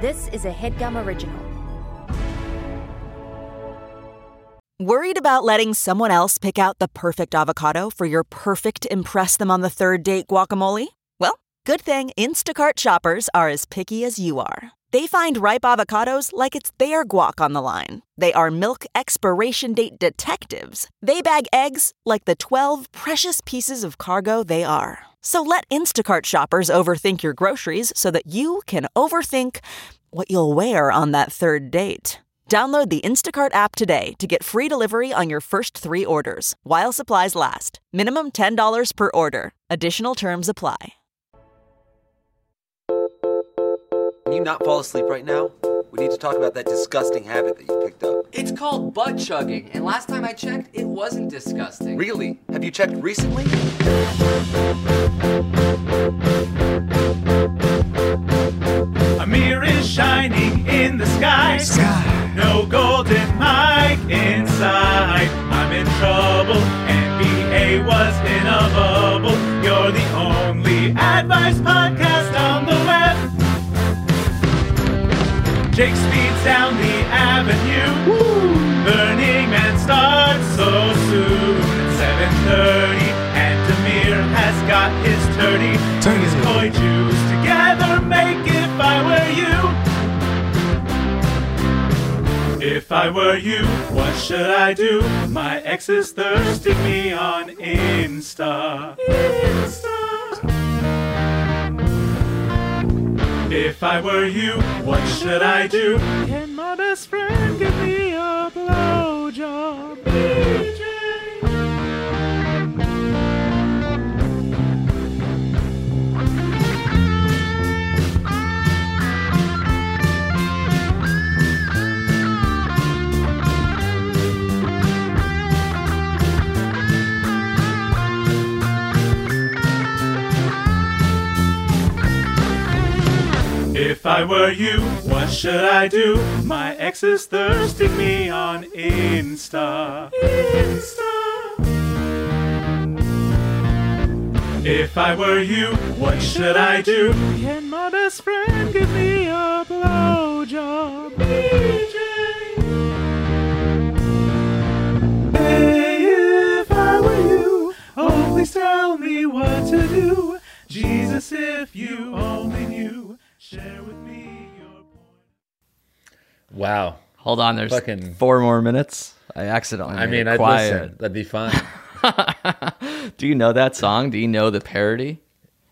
This is a headgum original. Worried about letting someone else pick out the perfect avocado for your perfect Impress Them on the Third Date guacamole? Well, good thing Instacart shoppers are as picky as you are. They find ripe avocados like it's their guac on the line. They are milk expiration date detectives. They bag eggs like the 12 precious pieces of cargo they are. So let Instacart shoppers overthink your groceries so that you can overthink what you'll wear on that third date. Download the Instacart app today to get free delivery on your first three orders while supplies last. Minimum $10 per order. Additional terms apply. Can you not fall asleep right now? We need to talk about that disgusting habit that you picked up. It's called butt chugging, and last time I checked, it wasn't disgusting. Really? Have you checked recently? A mirror is shining in the sky. Sky. No golden mic inside. I'm in trouble. NBA was in a bubble. You're the only advice podcast on the web. Jake speeds down the avenue. Burning Man starts so soon. 7:30, and Demir has got his turdy. Turdy. His koi juice together make if I were you. If I were you, what should I do? My ex is thirsting me on Insta. Insta. If I were you, what should I do? Can my best friend give me a blowjob? I were you, what should I do? My ex is thirsting me on Insta. Insta. If I were you, what should I do? Can my best friend give me a blowjob? BJ. Hey, if I were you, oh please tell me what to do. Jesus, if you only knew, share Wow. Hold on, there's Fucking- four more minutes. I accidentally. I made mean, it I'd quiet. listen. That'd be fine. Do you know that song? Do you know the parody?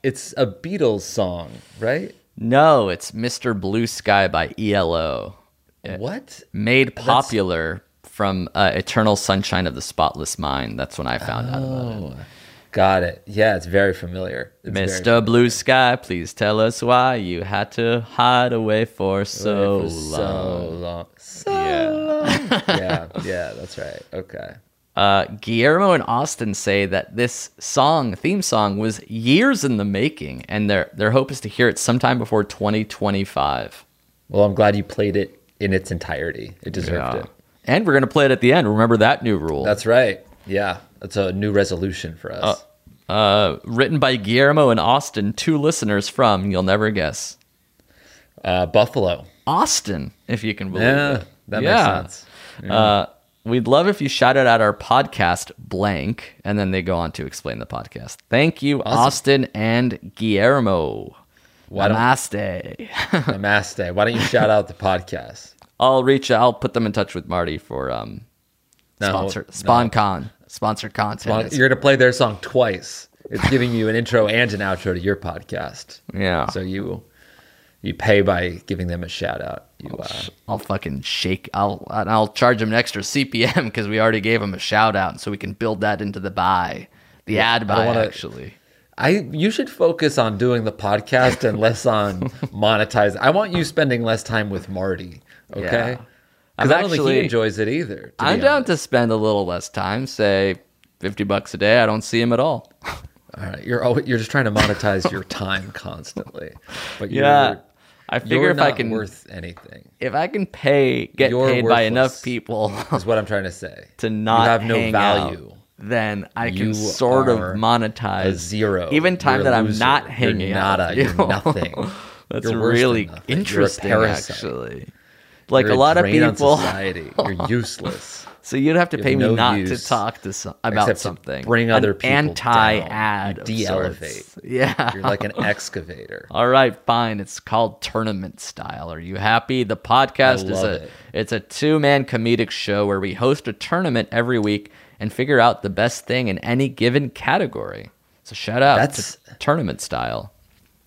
it's a Beatles song, right? No, it's Mr. Blue Sky by ELO. What? Made popular from uh, Eternal Sunshine of the Spotless Mind. That's when I found out about it. Got it. Yeah, it's very familiar. It's very Mr. Blue Sky, please tell us why you had to hide away for so familiar for long. So long. So Yeah. long. yeah, yeah, that's right. Okay. Uh, Guillermo and Austin say that this song, theme song, was years in the making, and their their hope is to hear it sometime before 2025. Well, I'm glad you played it in its entirety. It deserved Yeah. it. And we're gonna play it at the end. Remember that new rule? That's right. Yeah, that's a new resolution for us. uh, written by Guillermo and Austin, two listeners from you'll never guess Uh, Buffalo. Austin, if you can believe Yeah, it. that Yeah. makes sense. Uh, we'd love if you shouted out our podcast blank, and then they go on to explain the podcast. Thank you, Austin and Guillermo. Why Namaste. Namaste. Why don't you shout out the podcast? I'll reach. I'll put them in touch with Marty for um No, sponsor no. SpawnCon sponsor content. Well, you're gonna play their song twice. It's giving you an intro and an outro to your podcast. yeah. So you you pay by giving them a shout out. You uh, I'll fucking shake. I'll I'll charge them an extra CPM because we already gave them a shout out, so we can build that into the buy, the ad I buy. wanna- actually, I you should focus on doing the podcast and less on monetizing. I want you spending less time with Marty. Okay. Yeah. Because I'm I don't think he enjoys it either. I'm down to spend a little less time. Say fifty bucks a day. I don't see him at all. All right, you're always, you're just trying to monetize your time constantly, but Yeah. I figure if I can worth anything. if I can pay get You're paid by enough people Is what I'm trying to say. to not you have no value. out, then I You can sort of monetize a zero. Even time You're that I'm loser. not You're hanging nada. out. You're you nothing. That's You're really than nothing. You're a interesting, actually. Like You're a lot of people. society. You're useless. So you'd have to You pay have me no not to talk to some, about something. bring An other people down. anti-ad. De-elevate. Yeah. You're like an excavator. All right, fine. It's called tournament style. Are you happy? The podcast is a it. it's a two-man comedic show where we host a tournament every week and figure out the best thing in any given category. So shout out That's- to tournament style.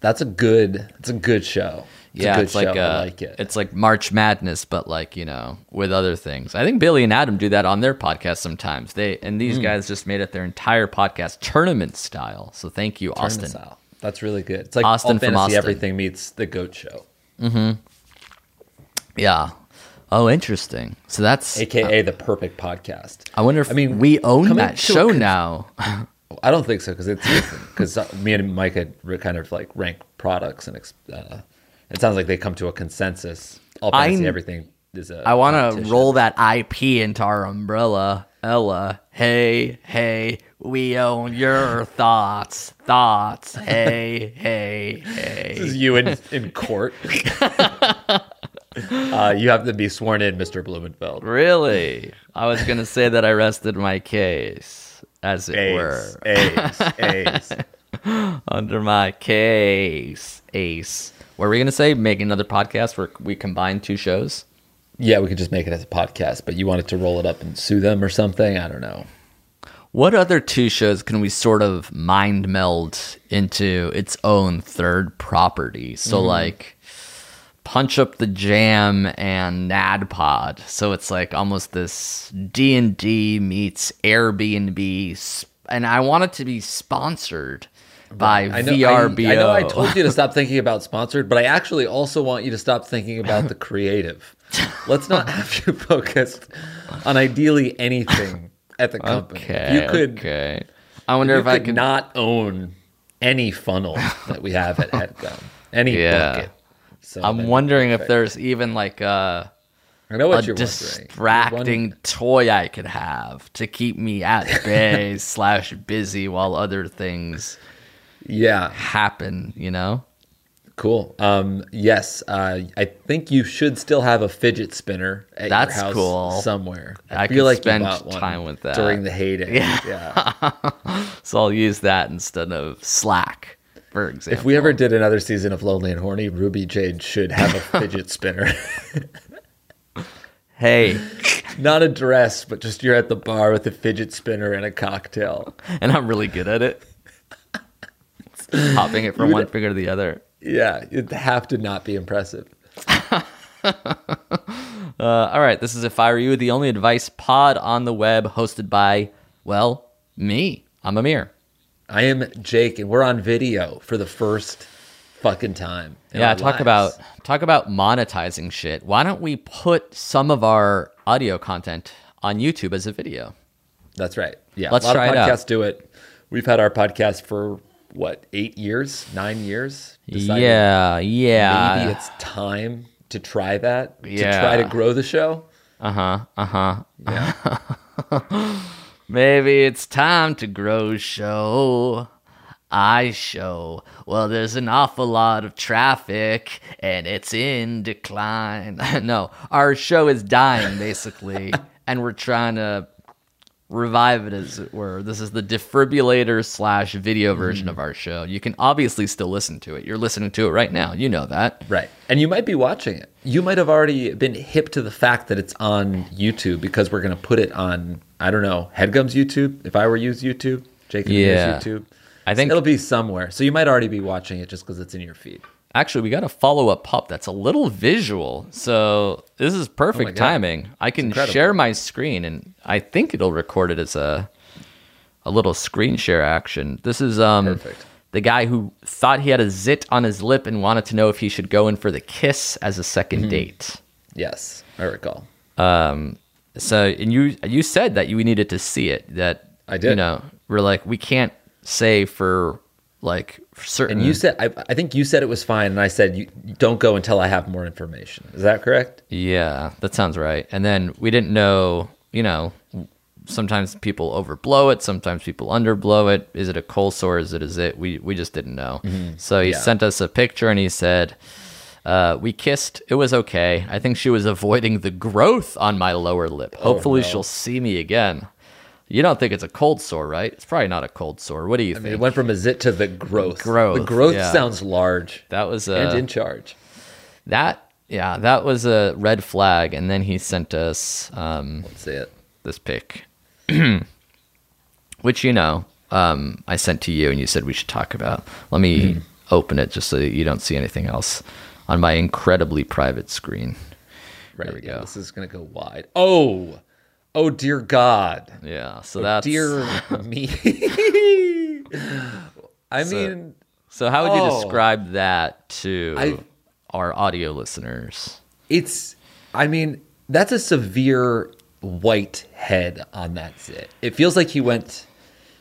That's a good. It's a good show. It's yeah, it's like uh, like it. It's like March Madness, but like you know, with other things. I think Billy and Adam do that on their podcast sometimes. They and these Hmm. guys just made it their entire podcast tournament style. So thank you, Tournament Austin. style. That's really good. It's like Austin all from fantasy Austin. everything meets the goat show, Yeah. Oh, interesting. So that's. aka the perfect podcast. I wonder if I mean, we own that show now. I don't think so because it's because me and Mike had kind of like rank products and uh, it sounds like they come to a consensus. All fantasy I- everything is a. I want to roll that IP into our umbrella. Ella, hey, hey, we own your thoughts, thoughts. Hey, hey, hey. This is you in in court. uh, you have to be sworn in, Mr. Blumenfeld. Really? I was going to say that I rested my case, as it Ace, were. ace, ace. Under my case, ace. What were we going to say? Make another podcast where we combine two shows? Yeah, we could just make it as a podcast, but you wanted to roll it up and sue them or something. I don't know. What other two shows can we sort of mind meld into its own third property? So mm-hmm. like Punch Up the Jam and NADDPOD. So it's like almost this D&D meets Airbnb sp- and I want it to be sponsored by I know, VRBO. I, I know I told you to stop thinking about sponsored, but I actually also want you to stop thinking about the creative. Let's not have you focused on ideally anything at the company. Okay. you could, okay. I wonder if I could not own any funnel that we have at Headgum, any Yeah. bucket. So I'm wondering if there's even like a I know a what you're. You're distracting toy I could have to keep me at bay slash busy while other things Yeah, happen, you know? cool. Um, yes, uh, I think you should still have a fidget spinner at That's your house cool. somewhere. I feel could like you spend bought time with that. during the heyday. Yeah. yeah. So I'll use that instead of Slack, for example. If we ever did another season of Lonely and Horny, Ruby Jade should have a fidget spinner. Hey, Not a dress, but just you're at the bar with a fidget spinner and a cocktail. and I'm really good at it. Hopping it from one finger to the other. Yeah, it'd have to not be impressive. Uh, all right, this is If I Were You, the only advice pod on the web hosted by, well, me. I'm Amir. I am Jake, and we're on video for the first fucking time. yeah talk lives. about talk about monetizing shit why don't we put some of our audio content on youtube as a video That's right. Yeah, Let's a lot try of it out. do it. We've had our podcast for what eight years, nine years. Yeah yeah maybe it's time to try that. Yeah. To try to grow the show. uh-huh uh-huh Yeah. maybe it's time to grow show i show well there's an awful lot of traffic and it's in decline no our show is dying basically and we're trying to revive it as it were. This is the defibrillator slash video version mm. of our show. You can obviously still listen to it. You're listening to it right now. You know that. Right. And you might be watching it. You might have already been hip to the fact that it's on YouTube because we're going to put it on, I don't know, Headgum's YouTube. If I were use YouTube, Amir's Yeah. YouTube. I think It'll be somewhere. So you might already be watching it just because it's in your feed. Actually we got a follow up pup that's a little visual. So this is perfect Oh timing. I can share my screen and I think it'll record it as a a little screen share action. This is um Perfect. the guy who thought he had a zit on his lip and wanted to know if he should go in for the kiss as a 2nd Mm-hmm. date. Yes, I recall. Um So, and you you said that you needed to see it. That I did. You know, we're like we can't say for like certain. And you said, I, I think you said it was fine. And I said, you don't go until I have more information. Is that correct? yeah, that sounds right. And then we didn't know, you know, sometimes people overblow it, sometimes people underblow it. Is it a cold sore? Is it a zit? We we just didn't know. So he Yeah. sent us a picture and he said, uh, "We kissed. It was okay. I think she was avoiding the growth on my lower lip. Hopefully, no. she'll see me again." You don't think it's a cold sore, right? It's probably not a cold sore. What do you I think? mean, it went from a zit to the growth. Growth, The growth yeah. sounds large that was a, and in charge. that. Yeah, that was a red flag. And then he sent us um, Let's see it. this pic, which you know um, I sent to you, and you said we should talk about. Let me Mm-hmm. open it just so that you don't see anything else on my incredibly private screen. Right. we yeah, go. This is gonna go wide. Oh, oh dear God. Yeah, so that's dear me. I mean, So how would you Oh. describe that to I- our audio listeners? it's. I mean, that's a severe white head on that zit. It feels like he went.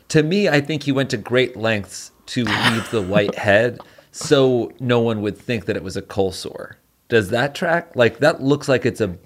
To me, I think he went to great lengths to leave the white head, so no one would think that it was a coal sore. Does that track? Like that looks like it's a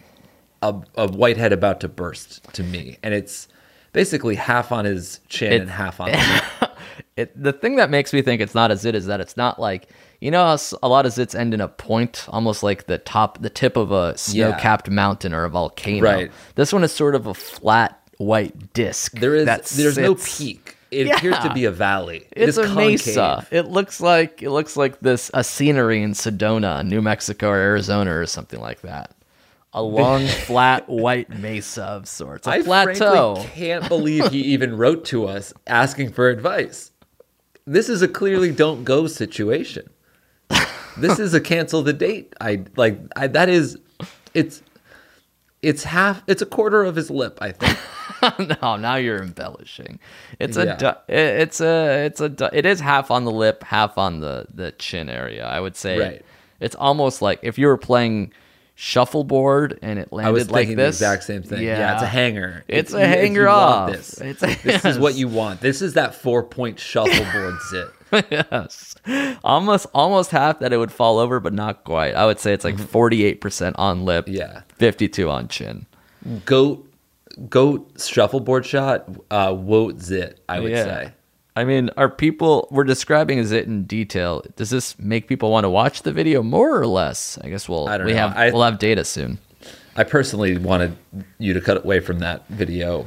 a, a white head about to burst to me, and it's basically half on his chin It- and half on. the It, the thing that makes me think it's not a zit is that it's not like you know a lot of zits end in a point, almost like the top, the tip of a snow-capped mountain or a volcano. Right. This one is sort of a flat white disc. There is there's no peak. It appears to be a valley. It It's a mesa. It looks like it looks like this a scenery in Sedona, New Mexico, or Arizona, or something like that. A long, flat, white mesa of sorts. A I plateau. frankly can't believe he even wrote to us asking for advice. This is a clearly don't go situation. This is a cancel the date. I like I, that is it's it's half it's a quarter of his lip, I think. no, now you're embellishing. It's a Yeah. du- it- it's a it's a du- it is half on the lip, half on the the chin area. I would say Right. it's almost like if you were playing shuffleboard and it landed I was like thinking this. the exact same thing. Yeah, it's a hanger. It's a you- hanger off. This, It's a- this is what you want. This is that four point shuffleboard zit. yes. Almost almost half that it would fall over, but not quite. I would say it's like forty eight percent on lip, Mm-hmm. Yeah. fifty two on chin. Goat goat shuffleboard shot, uh woat zit, I would Yeah. say. I mean, are people we're describing is it in detail? Does this make people want to watch the video more or less? I guess we'll I we know. have I- we'll have data soon. I personally wanted you to cut away from that video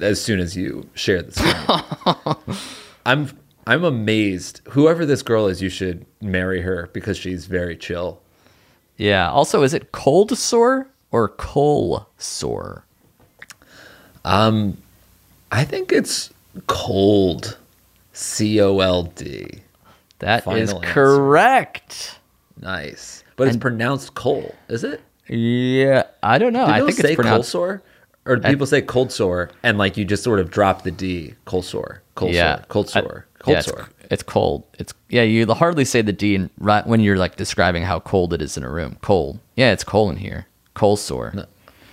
as soon as you share this. I'm I'm amazed. Whoever this girl is, you should marry her because she's very chill. Yeah. Also, is it cold sore or coal sore? Um, I think it's cold. C O L D. That is Final answer. correct. Nice. But it's pronounced coal, is it? Yeah, I don't know. Do I think say it's cold pronounced. sore? Or do people say cold sore and like you just sort of drop the D, cold sore, cold yeah, sore, cold I- sore, cold yeah, sore. It's, cold. It's yeah. You hardly say the D in, right when you're like describing how cold it is in a room. Cold. Yeah, it's cold in here. Cold sore.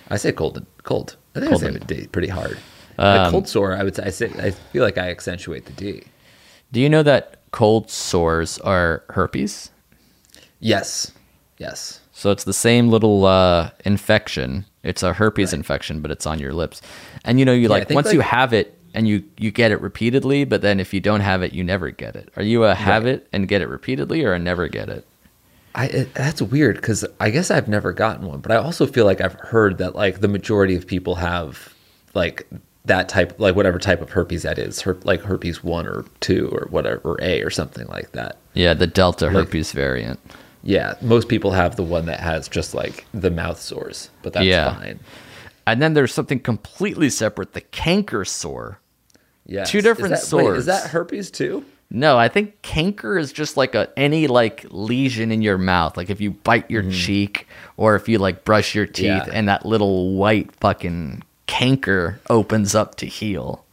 I say cold. Cold. I think Cold I say and- the D pretty hard. Um, cold sore. I would say. I say. I feel like I accentuate the D. Do you know that cold sores are herpes? Yes. Yes. So it's the same little uh, infection. It's a herpes infection, but it's on your lips. And you know, you I like once you have it and you you get it repeatedly, but then if you don't have it, you never get it. Are you a have it and get it repeatedly, or a never get it? I it, that's weird because I guess I've never gotten one, but I also feel like I've heard that like the majority of people have like that type, like whatever type of herpes that is, her, like herpes one or two or whatever, or A or something like that. Yeah, the delta herpes variant. Yeah, most people have the one that has just like the mouth sores, but that's Yeah. fine. And then there's something completely separate, the canker sore. Yeah, Two different is that, wait, is that herpes too? No, I think canker is just like a any like lesion in your mouth. Like if you bite your mm-hmm. cheek or if you like brush your teeth. Yeah. and that little white fucking canker opens up to heal.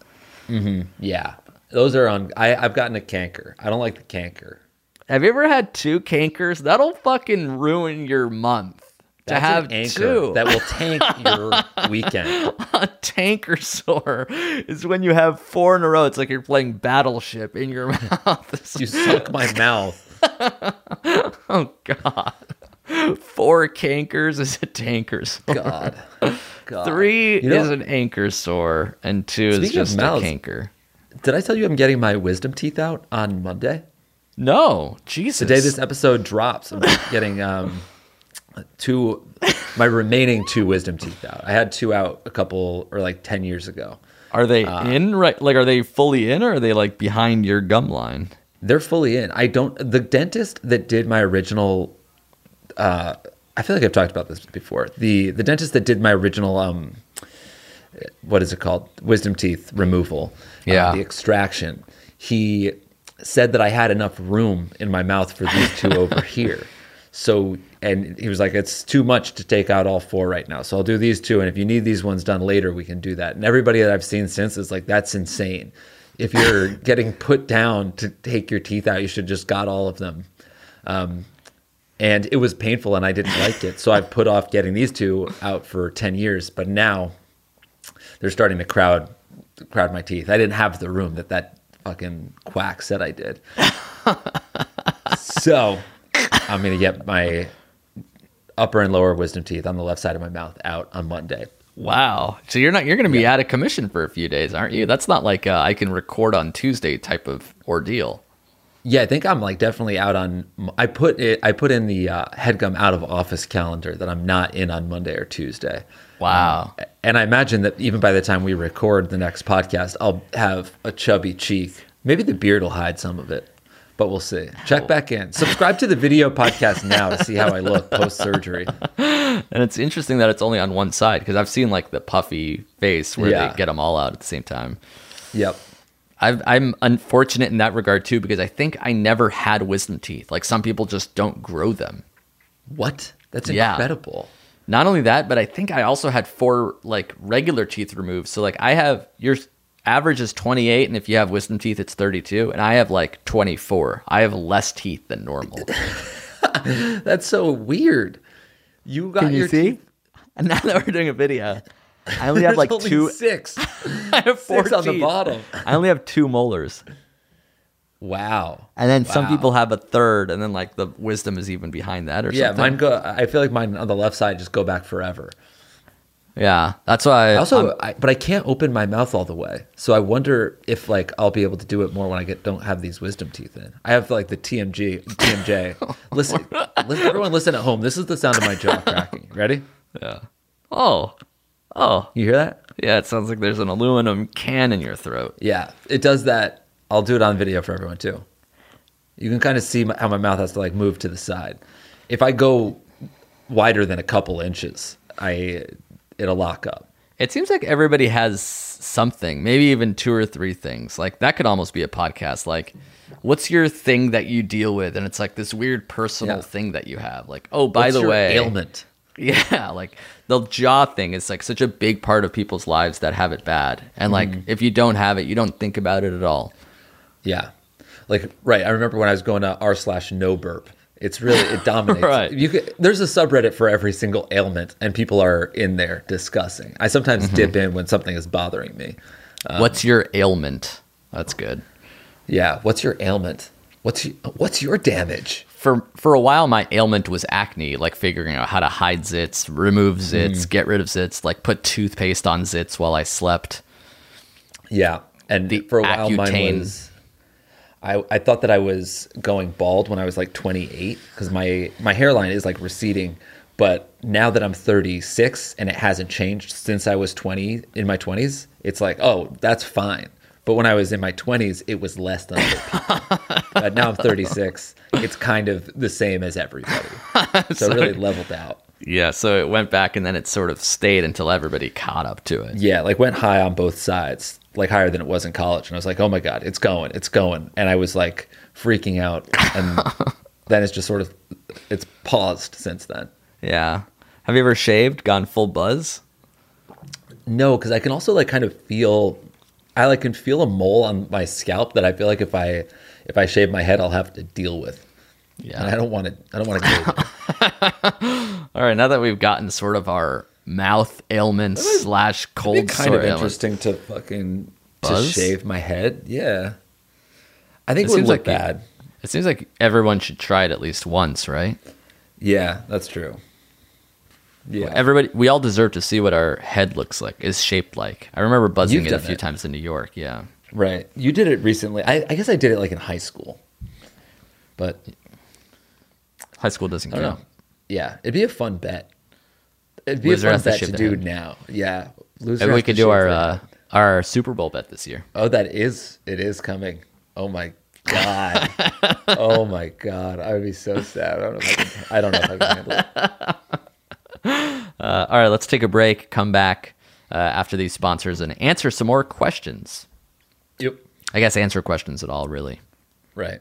Mm-hmm. Yeah, those are on. I, I've gotten a canker. I don't like the canker. Have you ever had two cankers? That'll fucking ruin your month. To That's have an two. that will tank your weekend. a tanker sore is when you have four in a row. It's like you're playing Battleship in your mouth. You suck my mouth. Oh God. Four cankers is a tanker sore. God. God. Three You know- is an anchor sore, and two is just a canker. Did I tell you I'm getting my wisdom teeth out on Monday? No, Jesus. The day this episode drops, I'm getting um, two, my remaining two wisdom teeth out. I had two out a couple or like 10 years ago. are they uh, in right? Like, are they fully in, or are they like behind your gum line? They're fully in. I don't, the dentist that did my original, uh, I feel like I've talked about this before. The, the dentist that did my original, um, what is it called? Wisdom teeth removal. uh, Yeah. the extraction. He said that I had enough room in my mouth for these two over here. So, and he was like, it's too much to take out all four right now. So I'll do these two. And if you need these ones done later, we can do that. And everybody that I've seen since is like, that's insane. If you're getting put down to take your teeth out, you should just got all of them. Um, and it was painful and I didn't like it. So I've put off getting these two out for 10 years. But now they're starting to crowd crowd my teeth. I didn't have the room that that fucking quack said I did. so I'm gonna get my upper and lower wisdom teeth on the left side of my mouth out on Monday. Wow. So you're not you're going to be out of commission for a few days, aren't you? That's not like uh, I can record on Tuesday type of ordeal. Yeah, I think I'm like definitely out on. I put it. I put in the uh, headgum out of office calendar that I'm not in on Monday or Tuesday. Wow. And I imagine that even by the time we record the next podcast, I'll have a chubby cheek. Maybe the beard will hide some of it, but we'll see. Check back in. Subscribe to the video podcast now to see how I look post surgery. And it's interesting that it's only on one side because I've seen like the puffy face where Yeah. they get them all out at the same time. Yep. I've, I'm unfortunate in that regard too because I think I never had wisdom teeth. Like some people just don't grow them. What? That's Yeah. incredible. Not only that, but I think I also had four like regular teeth removed. So like I have your average is 28 and if you have wisdom teeth it's 32 and I have like 24. I have less teeth than normal. That's so weird. You got Can you your see? teeth- And now that we're doing a video, I only have like only two six. I have four Six on the bottom. I only have two molars. Wow. And then some people have a third and then like the wisdom is even behind that or Yeah, something. mine go. I feel like mine on the left side just go back forever. Yeah, that's why. I also, I, but I can't open my mouth all the way, so I wonder if like I'll be able to do it more when I get don't have these wisdom teeth in. I have like the TMG, TMJ. listen, listen, everyone, listen at home. This is the sound of my jaw cracking. Ready? yeah. Oh, oh, You hear that? yeah. It sounds like there's an aluminum can in your throat. Yeah, it does that. I'll do it on video for everyone too. You can kind of see my, how my mouth has to like move to the side. If I go wider than a couple inches, I it'll lock up. It seems like everybody has something, maybe even two or three things. Like that could almost be a podcast. Like, what's your thing that you deal with? And it's like this weird personal Yeah. thing that you have. Like, oh, by What's the way, ailment. Yeah, like the jaw thing is like such a big part of people's lives that have it bad. And like Mm-hmm. if you don't have it, you don't think about it at all. Yeah. Like right, I remember when I was going to r slash no burp. It's really it dominates. Right. You could, there's a subreddit for every single ailment, and people are in there discussing. I sometimes Mm-hmm. dip in when something is bothering me. Um, What's your ailment? That's good. Yeah. What's your ailment? What's y- what's your damage? For for a while my ailment was acne, like figuring out how to hide zits, remove zits, Mm. get rid of zits, like put toothpaste on zits while I slept. Yeah. And The for a while, mine Accutane. was. I, I thought that I was going bald when I was like 28 because my my hairline is like receding, but now that I'm 36 and it hasn't changed since I was 20 in my 20s, it's like oh that's fine. But when I was in my 20s, it was less than but now I'm 36, it's kind of the same as everybody. So it really leveled out. Yeah, so it went back and then it sort of stayed until everybody caught up to it. Yeah, like went high on both sides, like higher than it was in college. And I was like, oh my God, it's going, it's going. And I was like freaking out. And then it's just sort of, it's paused since then. Yeah. Have you ever shaved, gone full buzz? No, because I can also like kind of feel, I like can feel a mole on my scalp that I feel like if I, if I shave my head, I'll have to deal with. Yeah. And I don't want to, I don't want to. All right, now that we've gotten sort of our mouth ailments slash cold kind of interesting to fucking Buzz? to shave my head. Yeah. I think It it, would seems look like bad. It seems like everyone should try it at least once, right? Yeah, that's true. Yeah. Everybody, we all deserve to see what our head looks like, is shaped like. I remember buzzing You've it a few it. times in New York. Yeah. right. You did it recently. I, I guess I did it like in high school. But High school doesn't count. know. Yeah, it'd be a fun bet. It'd be Loser a fun bet to the do head. now. Yeah. Loser Maybe we could do our uh, our Super Bowl bet this year. Oh, that is it is coming. Oh my god. oh my god. I would be so sad. I don't know if I can I don't know if I can handle it. Uh, all right, let's take a break. Come back uh, after these sponsors and answer some more questions. Yep. I guess answer questions at all, really. Right.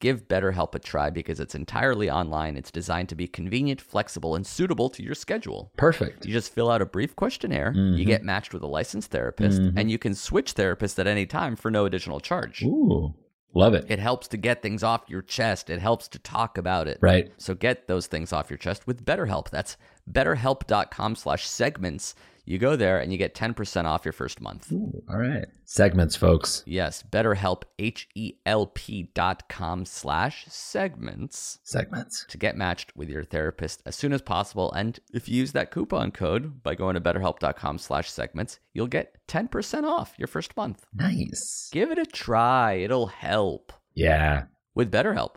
give BetterHelp a try because it's entirely online. It's designed to be convenient, flexible, and suitable to your schedule. Perfect. You just fill out a brief questionnaire, Mm-hmm. you get matched with a licensed therapist, and you can switch therapists at any time for no additional charge. Ooh. Love it. It helps to get things off your chest. It helps to talk about it. Right. So get those things off your chest with BetterHelp. That's betterhelp.com slash segments. You go there and you get 10% off your first month. Ooh, all right. Segments, folks. Yes, betterhelp, H-E-L-P dot com slash segments Segments. to get matched with your therapist as soon as possible. And if you use that coupon code by going to betterhelp.com slash segments, you'll get 10% off your first month. Nice. Give it a try. It'll help Yeah. with BetterHelp.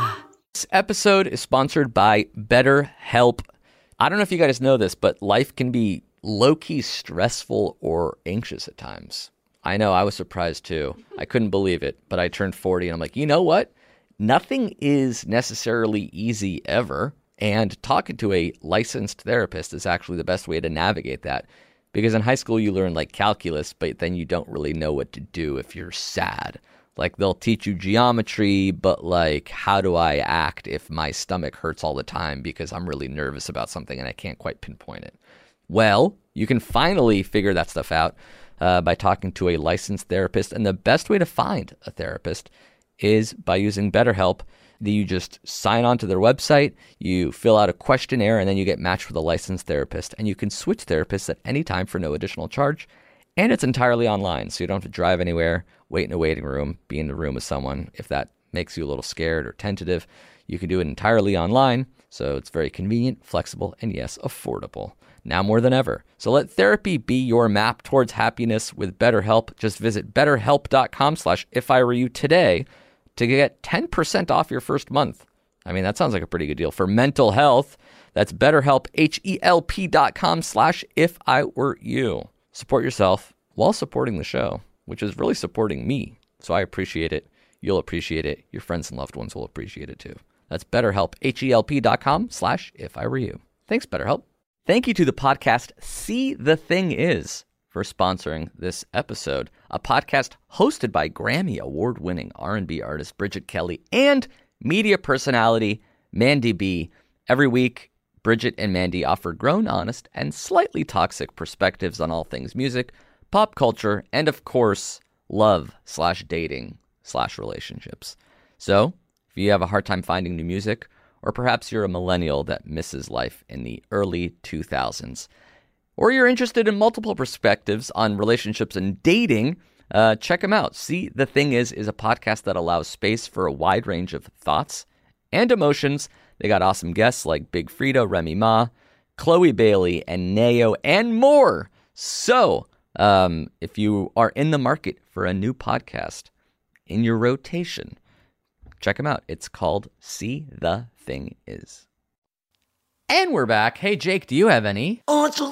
This episode is sponsored by BetterHelp. I don't know if you guys know this, but life can be low key stressful or anxious at times. I know, I was surprised too. I couldn't believe it, but I turned 40 and I'm like, you know what? Nothing is necessarily easy ever. And talking to a licensed therapist is actually the best way to navigate that. Because in high school, you learn like calculus, but then you don't really know what to do if you're sad. Like they'll teach you geometry, but like, how do I act if my stomach hurts all the time because I'm really nervous about something and I can't quite pinpoint it? Well, you can finally figure that stuff out uh, by talking to a licensed therapist. And the best way to find a therapist is by using BetterHelp. You just sign on to their website, you fill out a questionnaire, and then you get matched with a licensed therapist. And you can switch therapists at any time for no additional charge. And it's entirely online, so you don't have to drive anywhere, wait in a waiting room, be in the room with someone. If that makes you a little scared or tentative, you can do it entirely online. So it's very convenient, flexible, and yes, affordable. Now more than ever. So let therapy be your map towards happiness with BetterHelp. Just visit betterhelp.com slash if I were you today to get 10% off your first month. I mean, that sounds like a pretty good deal for mental health. That's betterhelp, H-E-L-P dot com slash if I were you. Support yourself while supporting the show, which is really supporting me. So I appreciate it. You'll appreciate it. Your friends and loved ones will appreciate it too. That's betterhelp, H-E-L-P dot com slash if I were you. Thanks, BetterHelp. Thank you to the podcast See the Thing Is for sponsoring this episode, a podcast hosted by Grammy award-winning R&B artist Bridget Kelly and media personality Mandy B. Every week, Bridget and Mandy offer grown, honest, and slightly toxic perspectives on all things music, pop culture, and of course, love slash dating slash relationships. So, if you have a hard time finding new music, or perhaps you're a millennial that misses life in the early 2000s, or you're interested in multiple perspectives on relationships and dating, Uh, check them out. See, the thing is, is a podcast that allows space for a wide range of thoughts and emotions. They got awesome guests like Big Freedia, Remy Ma, Chloe Bailey, and Ne-Yo, and more. So, um, if you are in the market for a new podcast in your rotation, check them out. It's called See the Thing Is. And we're back. Hey, Jake, do you have any? oh it's a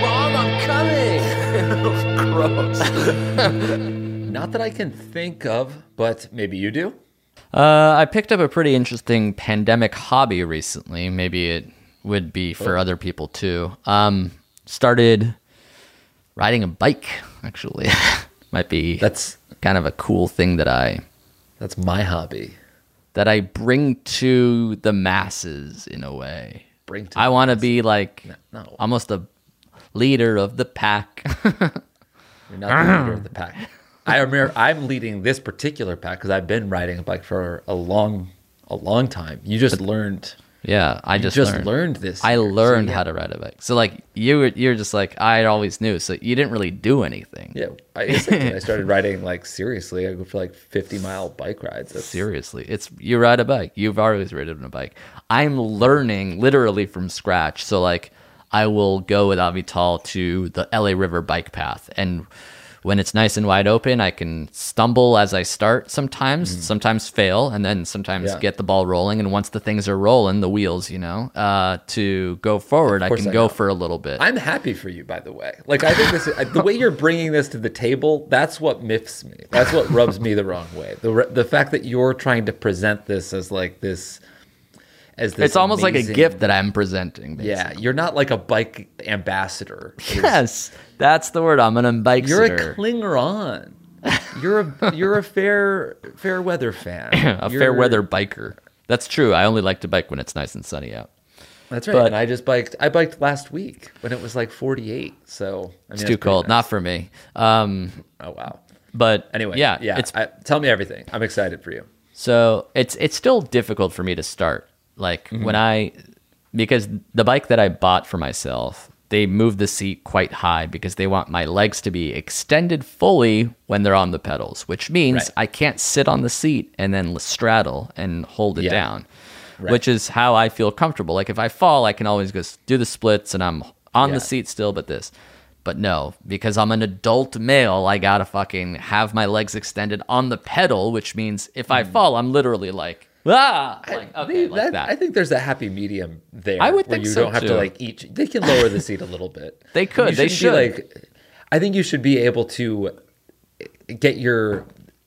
Mom, I'm coming. Gross. Not that I can think of, but maybe you do. Uh, I picked up a pretty interesting pandemic hobby recently. Maybe it would be for other people too. Um, started riding a bike. Actually, might be That's kind of a cool thing that I that's my hobby. that I bring to the masses in a way. Bring to I want to be like no. almost a leader of the pack. You're not the leader of the pack. I remember I'm leading this particular pack because I've been riding a bike for a long, a long time. You just learned. yeah, I just, just learned. learned this. I year. So, learned yeah. how to ride a bike. So like you were, you're just like I always knew. So you didn't really do anything. Yeah, I, I started riding like seriously. I go for like 50 mile bike rides. That's, Seriously, it's you ride a bike. You've always ridden a bike. I'm learning literally from scratch. So like, I will go with Avital to the LA River bike path, and when it's nice and wide open, I can stumble as I start. Sometimes, sometimes fail, and then sometimes. Yeah. get the ball rolling. And once the things are rolling, the wheels, you know, uh, to go forward, I can I go know. for a little bit. I'm happy for you, by the way. Like I think this, is, the way you're bringing this to the table, that's what miffs me. That's what rubs me the wrong way. The the fact that you're trying to present this as like this, as this. it's almost like a gift that I'm presenting. Basically. Yeah, you're not like a bike ambassador. Yes, that's the word. I'm an ambassador. You're a clinger on. You're a you're a fair fair weather fan. a You're- fair weather biker. That's true. I only like to bike when it's nice and sunny out. That's right. but- and I just biked. I biked last week when it was like 48. So I mean, It's too cold. nice. Not for me. Um, Oh wow. but Anyway, yeah, yeah. It's I, tell me everything. I'm excited for you. so it's it's still difficult for me to start. Like Mm-hmm. when I because the bike that I bought for myself, they move the seat quite high because they want my legs to be extended fully when they're on the pedals, which means Right. I can't sit on the seat and then straddle and hold it Yeah. down. Which is how I feel comfortable. Like if I fall, I can always just do the splits and I'm on Yeah. the seat still, but this. But no, because I'm an adult male, I gotta fucking have my legs extended on the pedal, which means if I fall, I'm literally like, ah, like, okay, like That- that. I think there's a happy medium there. I would where think you so, don't have too. to like each. They can lower the seat a little bit. They could, You they should. Like, I think you should be able to get your.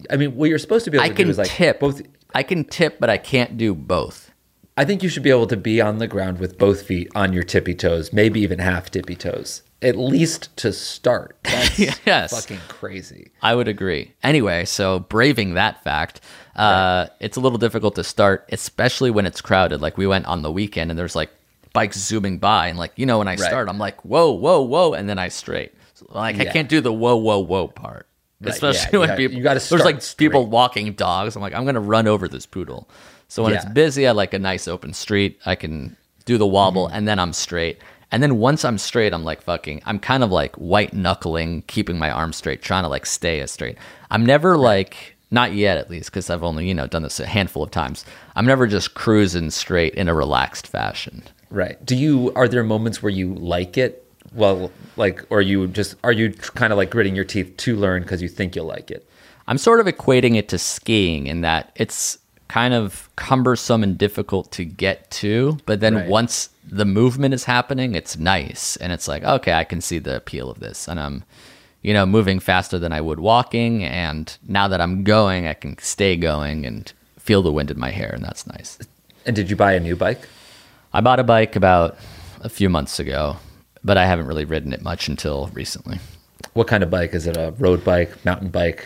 I mean, what you're supposed to be able I to can do is like tip. both. I can tip, but I can't do both. I think you should be able to be on the ground with both feet on your tippy toes, maybe even half tippy toes, at least to start. That's Yes. fucking crazy. I would agree. Anyway, so braving that fact, uh, it's a little difficult to start, especially when it's crowded. Like we went on the weekend and there's like bikes zooming by, and like you know when I Right. start, I'm like whoa, whoa, whoa, and then I straight. So, like I can't do the whoa, whoa, whoa part. Right, Especially yeah, when gotta- people you gotta there's like start people walking dogs. I'm like I'm gonna run over this poodle. So when it's busy, I like a nice open street. I can do the wobble, Mm-hmm. and then I'm straight. And then once I'm straight, I'm like fucking. I'm kind of like white knuckling, keeping my arms straight, trying to like stay as straight. I'm never like not yet, at least, because I've only you know done this a handful of times. I'm never just cruising straight in a relaxed fashion. Right. Do you? Are there moments where you like it? Well, like, or you just are you kind of like gritting your teeth to learn because you think you'll like it? I'm sort of equating it to skiing in that it's kind of cumbersome and difficult to get to, but then Right. once the movement is happening, it's nice and it's like, okay, I can see the appeal of this. And I'm, you know, moving faster than I would walking. And now that I'm going, I can stay going and feel the wind in my hair, and that's nice. And did you buy a new bike? I bought a bike about a few months ago, but I haven't really ridden it much until recently. What kind of bike is it? A road bike, mountain bike,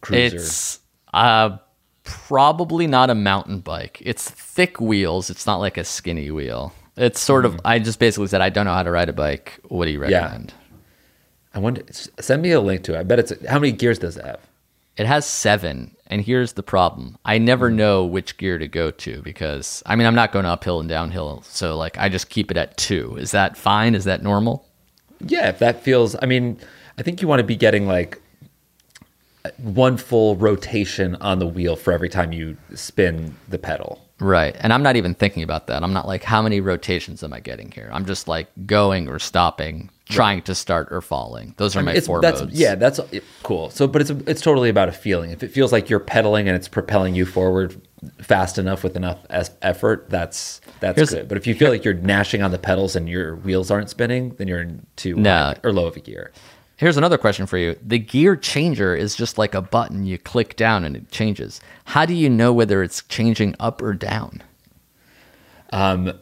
cruiser? It's uh, probably not a mountain bike. It's thick wheels. It's not like a skinny wheel. It's sort of. I just basically said I don't know how to ride a bike. What do you Yeah. I wonder. Send me a link to it. I bet it's. How many gears does it have? It has seven, and here's the problem: I never hmm. know which gear to go to because I mean I'm not going uphill and downhill, so like I just keep it at two. Is that fine? Is that normal? Yeah, if that feels, I mean, I think you want to be getting like uh, one full rotation on the wheel for every time you spin the pedal. Right. And I'm not even thinking about that. I'm not like, how many rotations am I getting here? I'm just like going or stopping, trying to start or falling. Those are I mean, my it's, four that's, modes. Yeah, that's it- cool. So, but it's it's totally about a feeling. If it feels like you're pedaling and it's propelling you forward fast enough with enough es- effort, that's that's Here's- good. But if you feel like you're gnashing on the pedals and your wheels aren't spinning, then you're in too No. high or low of a gear. Here's another question for you. The gear changer is just like a button you click down and it changes. How do you know whether it's changing up or down? Um,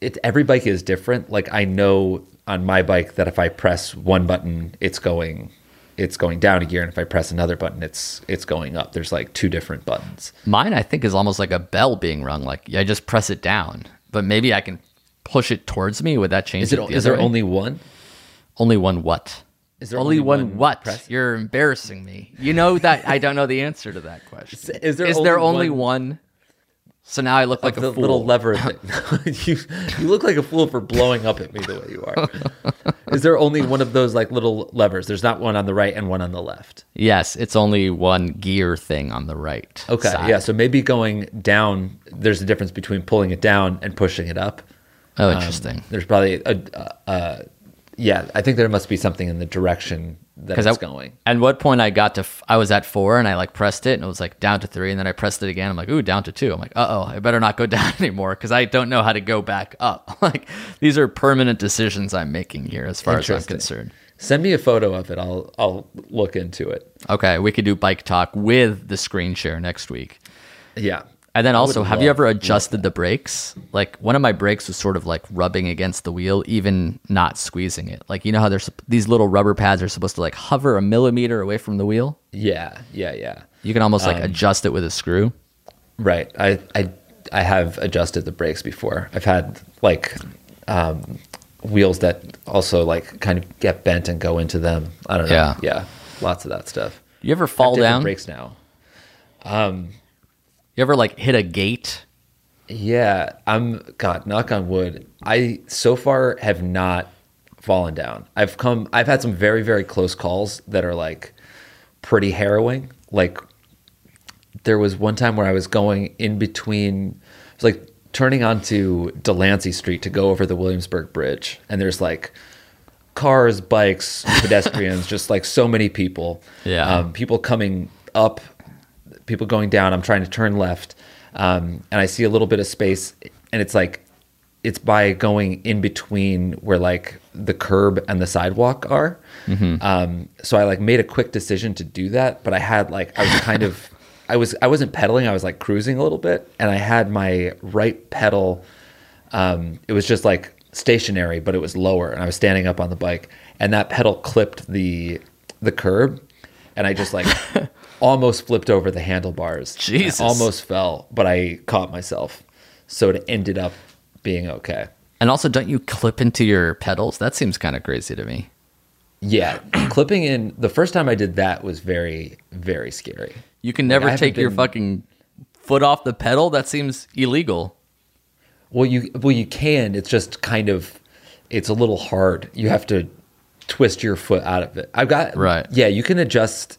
it every bike is different. Like I know on my bike that if I press one button, it's going it's going down a gear, and if I press another button, it's it's going up. There's like two different buttons. Mine, I think, is almost like a bell being rung. Like I just press it down, but maybe I can push it towards me. Would that change? Is it the is there way? only one? only one what? Is there only, only one, one what? press? You're embarrassing me. You know that I don't know the answer to that question. Is there is there only only one? So now I look like the a fool. little lever thing. you you look like a fool for blowing up at me the way you are. Is there only one of those like little levers? There's not one on the right and one on the left. Yes, it's only one gear thing on the right. Okay, side. yeah. So maybe going down. There's a difference between pulling it down and pushing it up. Oh, Um, interesting. there's probably a, a, a yeah. I think there must be something in the direction that it's I, going. At what point I got to, f- I was at four and I like pressed it and it was like down to three and then I pressed it again. I'm like, ooh, down to two. I'm like, uh oh, I better not go down anymore because I don't know how to go back up. like these are permanent decisions I'm making here as far as I'm concerned. Send me a photo of it. I'll I'll look into it. Okay, we could do bike talk with the screen share next week. Yeah. And then also, have you ever adjusted the brakes? Like one of my brakes was sort of like rubbing against the wheel, even not squeezing it. Like you know how there's these little rubber pads are supposed to like hover a millimeter away from the wheel. Yeah. Yeah. Yeah. You can almost like Um, adjust it with a screw. Right. I I I have adjusted the brakes before. I've had like um, wheels that also like kind of get bent and go into them. I don't know. Yeah. Yeah. Lots of that stuff. You ever fall down? Brakes now. You ever like hit a gate? Yeah. I'm God. Knock on wood. I so far have not fallen down. I've come. I've had some very very close calls that are like pretty harrowing. Like there was one time where I was going in between, it was like turning onto Delancey Street to go over the Williamsburg Bridge, and there's like cars, bikes, pedestrians, just like so many people. Yeah. um, people coming up, people going down. I'm trying to turn left, um, and I see a little bit of space, and it's like it's by going in between where like the curb and the sidewalk are. Um, so I like made a quick decision to do that, but I had like I was kind of I was I wasn't pedaling, I was like cruising a little bit, and I had my right pedal. Um, it was just like stationary, but it was lower, and I was standing up on the bike, and that pedal clipped the the curb, and I just like almost flipped over the handlebars. and I Jesus. almost fell, but I caught myself, so it ended up being okay. And also, don't you clip into your pedals? That seems kind of crazy to me. Yeah, clipping in the first time I did that was very very scary. You can never haven't take your been- fucking foot off the pedal. That seems illegal. Well, you well you can. It's just kind of it's a little hard. You have to twist your foot out of it. I've got Right. Yeah, you can adjust.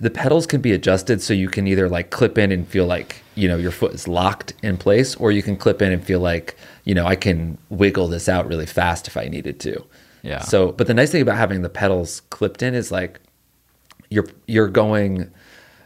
The pedals can be adjusted so you can either like clip in and feel like you know your foot is locked in place, or you can clip in and feel like you know I can wiggle this out really fast if I needed to. Yeah. So, but the nice thing about having the pedals clipped in is like you're you're going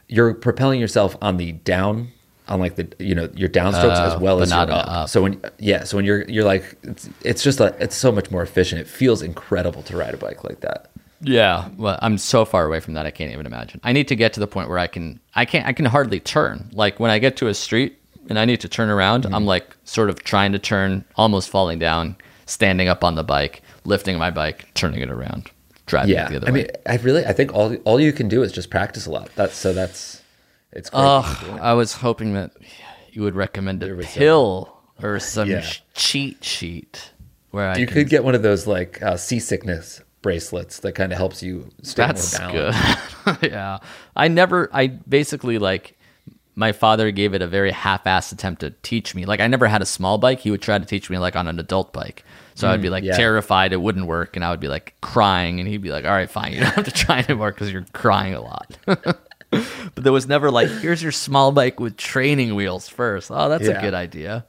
you're propelling yourself on the down on like the you know your downstrokes Oh, as well as your up. up. So when yeah, so when you're you're like it's, it's just a, it's so much more efficient. It feels incredible to ride a bike like that. Yeah, well, I'm so far away from that. I can't even imagine. I need to get to the point where I can, I can't, I can hardly turn. Like when I get to a street and I need to turn around, Mm-hmm. I'm like sort of trying to turn, almost falling down, standing up on the bike, lifting my bike, turning it around, driving it the other I way. I mean, I really I think all all you can do is just practice a lot. That's so that's it's great. I was hoping that you would recommend a was some- pill or some Yeah. cheat sheet where I you could get one of those like uh, seasickness bracelets that kind of helps you stay That's more good. balanced. yeah. I never, I basically like, my father gave it a very half-assed attempt to teach me. Like, I never had a small bike. He would try to teach me like on an adult bike. So I'd be mm, like yeah. terrified it wouldn't work, and I would be like crying, and he'd be like, "All right, fine, you don't have to try anymore because you're crying a lot." but there was never like, "Here's your small bike with training wheels first. Oh, that's a good idea.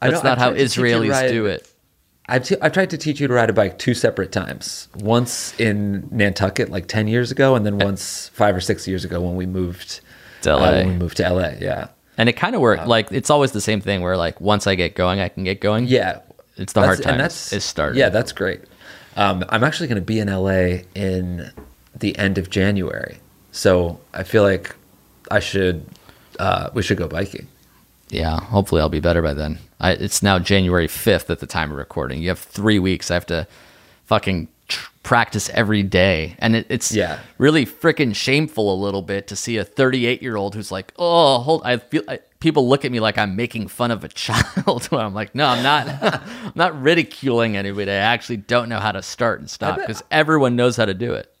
That's not I've how tried to teach you to Israelis do it. I've, t- I've tried to teach you to ride a bike two separate times. Once in Nantucket, like ten years ago, and then once five or six years ago when we moved To uh, LA. when we moved to LA. Yeah, And it kind of worked. like it's always the same thing where like once I get going, I can get going. yeah. It's the hard time that's- is starting. Yeah, that's great. Um, I'm actually going to be in LA in the end of January, so I feel like I should uh, we should go biking. Yeah, hopefully I'll be better by then. I, it's now January 5th at the time of recording. You have three weeks. I have to fucking tr- practice every day. And it, it's Yeah. really freaking shameful a little bit to see a 38 year old who's like, oh, hold, I feel, I, people look at me like I'm making fun of a child. When I'm like, no, I'm not, I'm not ridiculing anybody. I actually don't know how to start and stop because everyone knows how to do it.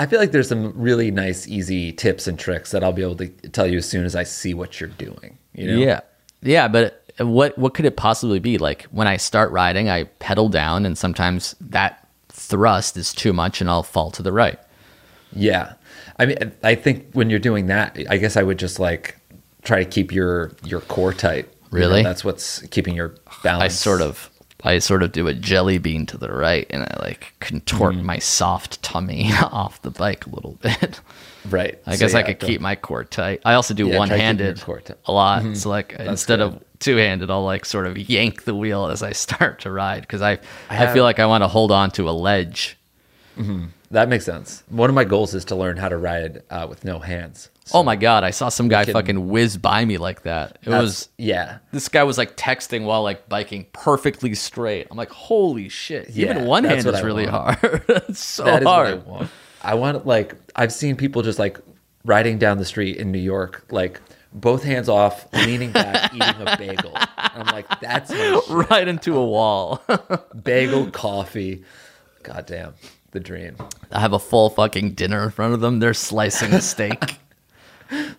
I feel like there's some really nice, easy tips and tricks that I'll be able to tell you as soon as I see what you're doing. You know? Yeah. Yeah, but what what could it possibly be? Like when I start riding, I pedal down and sometimes that thrust is too much and I'll fall to the right. Yeah. I mean, I think when you're doing that, I guess I would just like try to keep your your core tight. You know, Really? that's what's keeping your balance. I sort of I sort of do a jelly bean to the right and I like contort mm-hmm. my soft tummy off the bike a little bit. right. I So, guess I could keep my core tight. I also do Yeah, one handed a lot. So like instead good. of two handed, I'll like sort of yank the wheel as I start to ride because I I, have- feel like I want to hold on to a ledge. That makes sense. One of my goals is to learn how to ride uh, with no hands. oh my god! I saw some guy kidding. fucking whiz by me like that. It was yeah. this guy was like texting while like biking perfectly straight. I'm like, holy shit! Yeah, Even one that's hand is I really want. hard. it's so That is what I hard. I want like I've seen people just like riding down the street in New York, like both hands off, leaning back, eating a bagel. And I'm like, that's. Right into a wall. bagel, coffee. God damn, the dream. I have a full fucking dinner in front of them. They're slicing a steak.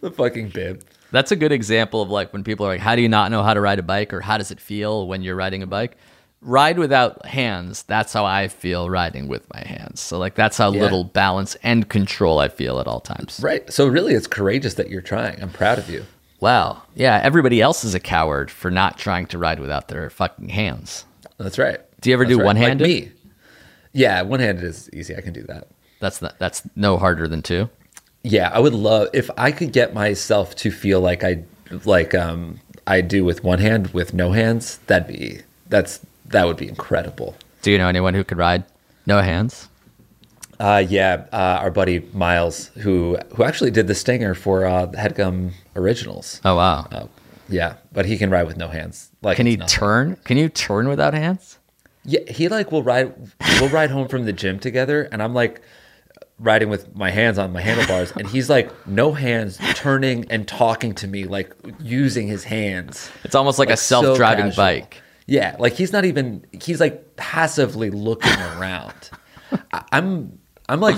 The fucking bib. That's a good example of like when people are like, "How do you not know how to ride a bike?" or "How does it feel when you're riding a bike?" Ride without hands. That's how I feel riding with my hands. So like that's how Yeah. little balance and control I feel at all times. Right. So really, it's courageous that you're trying. I'm proud of you. Wow. Yeah. Everybody else is a coward for not trying to ride without their fucking hands. That's right. Do you ever That's do right. one-handed? Like me. Yeah, one handed is easy. I can do that. That's not, that's no harder than two. Yeah, I would love if I could get myself to feel like I like um I do with one hand with no hands. That'd be that's that would be incredible. Do you know anyone who could ride no hands? Uh, yeah, uh, our buddy Miles, who who actually did the stinger for uh, the Headgum Originals. Oh wow. Uh, yeah, but he can ride with no hands. Like, Can he nothing. turn? Can you turn without hands? Yeah, he like will ride. We'll ride home from the gym together, and I'm like riding with my hands on my handlebars, and he's like no hands, turning and talking to me, like using his hands. It's almost like, a Like, so self-driving casual. bike. Yeah, like he's not even. He's like passively looking around. I'm I'm like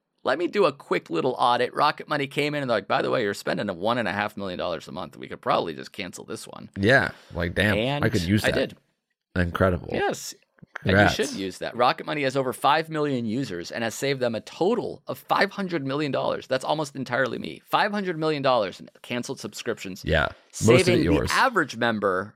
Let me do a quick little audit. Rocket Money came in and they're like, by the way, you're spending a one and a half million dollars a month. We could probably just cancel this one. Yeah, like damn, and I could use that. I did. Incredible. Yes. Congrats. And you should use that. Rocket Money has over 5 million users and has saved them a total of $500 million. That's almost entirely me. $500 million in canceled subscriptions. Yeah, most of saving the average member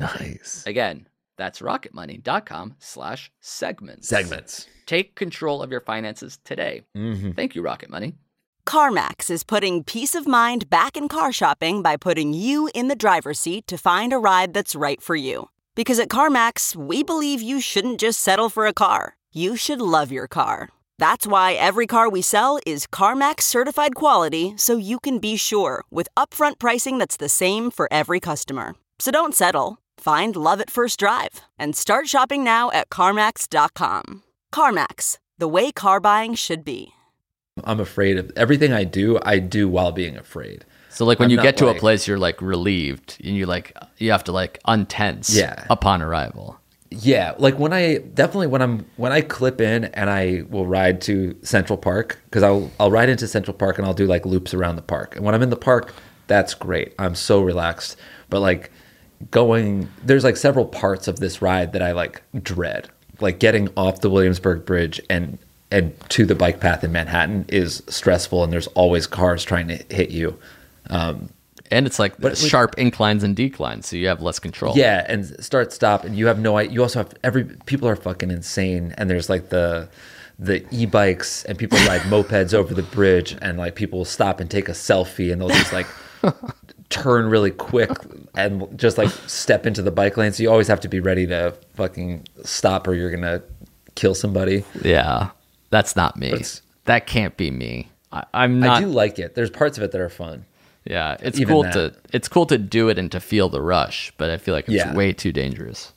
Nice. Again, that's rocketmoney.com slash segments. Segments. Take control of your finances today. Mm-hmm. Thank you, Rocket Money. CarMax is putting peace of mind back in car shopping by putting you in the driver's seat to find a ride that's right for you. Because at CarMax, we believe you shouldn't just settle for a car, you should love your car. That's why every car we sell is CarMax certified quality so you can be sure with upfront pricing that's the same for every customer. So don't settle. Find love at first drive and start shopping now at CarMax.com. CarMax, the way car buying should be. I'm afraid of everything I do, I do while being afraid. So like when I'm you not get to like- a place, you're like relieved and you like, you have to like untense Yeah. upon arrival. Yeah, like when I definitely when I'm when I clip in and I will ride to Central Park because I'll I'll ride into Central Park and I'll do like loops around the park. And when I'm in the park, that's great. I'm so relaxed. But like going there's like several parts of this ride that I like dread. Like getting off the Williamsburg Bridge and and to the bike path in Manhattan is stressful and there's always cars trying to hit you. Um, And it's like But, like- sharp inclines and declines, so you have less control. Yeah, and start stop, and you have no. You also have every people are fucking insane, and there's like the the e-bikes and people ride mopeds over the bridge, and like people will stop and take a selfie, and they'll just like turn really quick and just like step into the bike lane. So you always have to be ready to fucking stop, or you're gonna kill somebody. Yeah. That's not me. That can't be me. I, I'm not. I do like it. There's parts of it that are fun. yeah, it's even cool that. to it's cool to do it and to feel the rush, but I feel like it's Yeah. way too dangerous.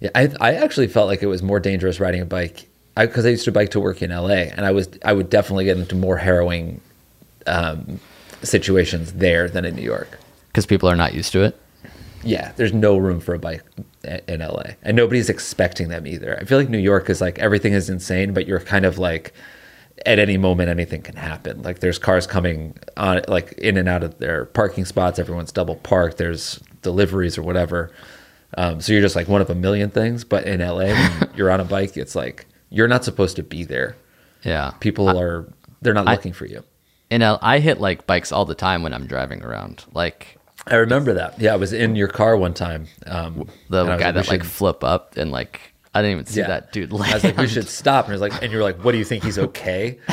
Yeah, I I actually felt like it was more dangerous riding a bike because I, used to bike to work in LA, and I was I would definitely get into more harrowing um, situations there than in New York. Because people are not used to it. Yeah, there's no room for a bike in LA, and nobody's expecting them either. I feel like New York is like everything is insane, but you're kind of like at any moment anything can happen. Like there's cars coming on like in and out of their parking spots. Everyone's double parked. There's deliveries or whatever. Um, so you're just like one of a million things. But in LA, when you're on a bike, it's like you're not supposed to be there. Yeah. People are they're not I- looking for you. And I hit like bikes all the time when I'm driving around. Like I remember that. Yeah, I was in your car one time. Um, the guy like, that we like flip up and like I didn't even see yeah. that dude I was like, we should stop. And he was like, and you're like, what do you think? He's okay?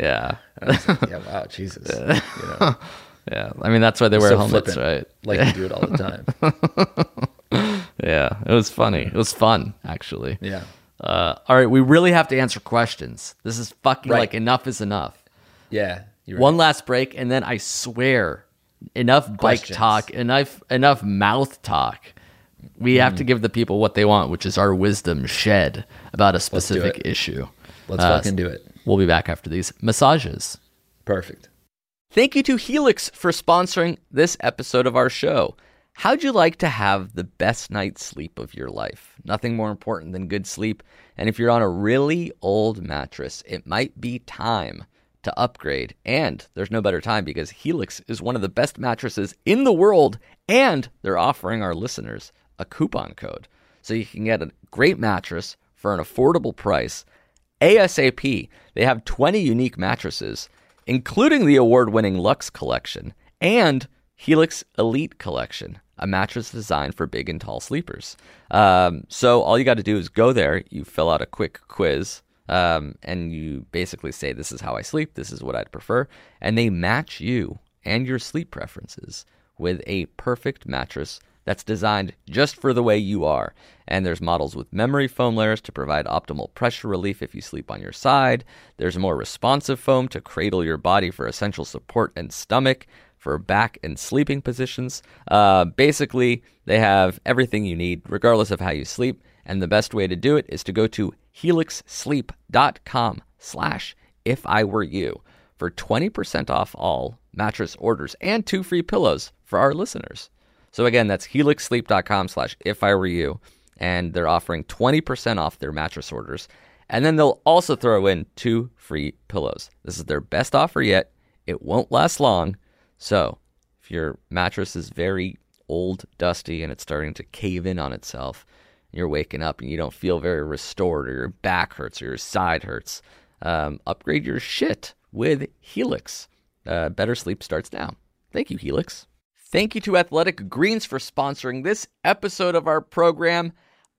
yeah. Like, yeah, wow, Jesus. You know, Yeah. I mean that's why they wear so helmets, flippant, right? Like you do it all the time. Yeah. It was funny. It was fun, actually. Yeah. Uh, all right, we really have to answer questions. This is fucking Right. like enough is enough. Yeah. You're One last break, and then I swear, enough bike talk, enough enough mouth talk. We have Mm. to give the people what they want, which is our wisdom shed about a specific it. issue. Let's Uh, fucking do it. We'll be back after these massages. Perfect. Thank you to Helix for sponsoring this episode of our show. How'd you like to have the best night's sleep of your life? Nothing more important than good sleep. And if you're on a really old mattress, it might be time to upgrade. And there's no better time because Helix is one of the best mattresses in the world. And they're offering our listeners a coupon code. So you can get a great mattress for an affordable price ASAP. They have 20 unique mattresses, including the award winning Lux Collection and Helix Elite Collection, a mattress designed for big and tall sleepers. Um, so all you got to do is go there, you fill out a quick quiz, um, and you basically say, This is how I sleep, this is what I'd prefer. And they match you and your sleep preferences with a perfect mattress that's designed just for the way you are. And there's models with memory foam layers to provide optimal pressure relief if you sleep on your side. There's more responsive foam to cradle your body for essential support and stomach for back and sleeping positions. Uh, basically, they have everything you need, regardless of how you sleep. And the best way to do it is to go to helixsleep.com slash if I were you for 20% off all mattress orders and two free pillows for our listeners. So again, that's helixsleep.com slash if I were you. And they're offering 20% off their mattress orders. And then they'll also throw in two free pillows. This is their best offer yet. It won't last long. So if your mattress is very old, dusty, and it's starting to cave in on itself, you're waking up and you don't feel very restored, or your back hurts, or your side hurts, um, upgrade your shit with Helix. Uh, better sleep starts now. Thank you, Helix. Thank you to Athletic Greens for sponsoring this episode of our program.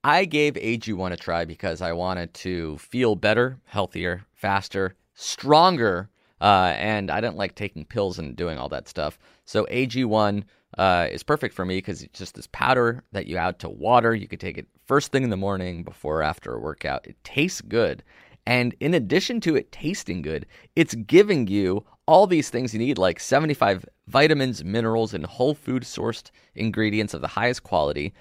I gave AG1 a try because I wanted to feel better, healthier, faster, stronger, uh, and I didn't like taking pills and doing all that stuff. So AG1 uh, is perfect for me because it's just this powder that you add to water. You could take it first thing in the morning, before or after a workout. It tastes good. And in addition to it tasting good, it's giving you all these things you need, like 75 vitamins, minerals, and whole food sourced ingredients of the highest quality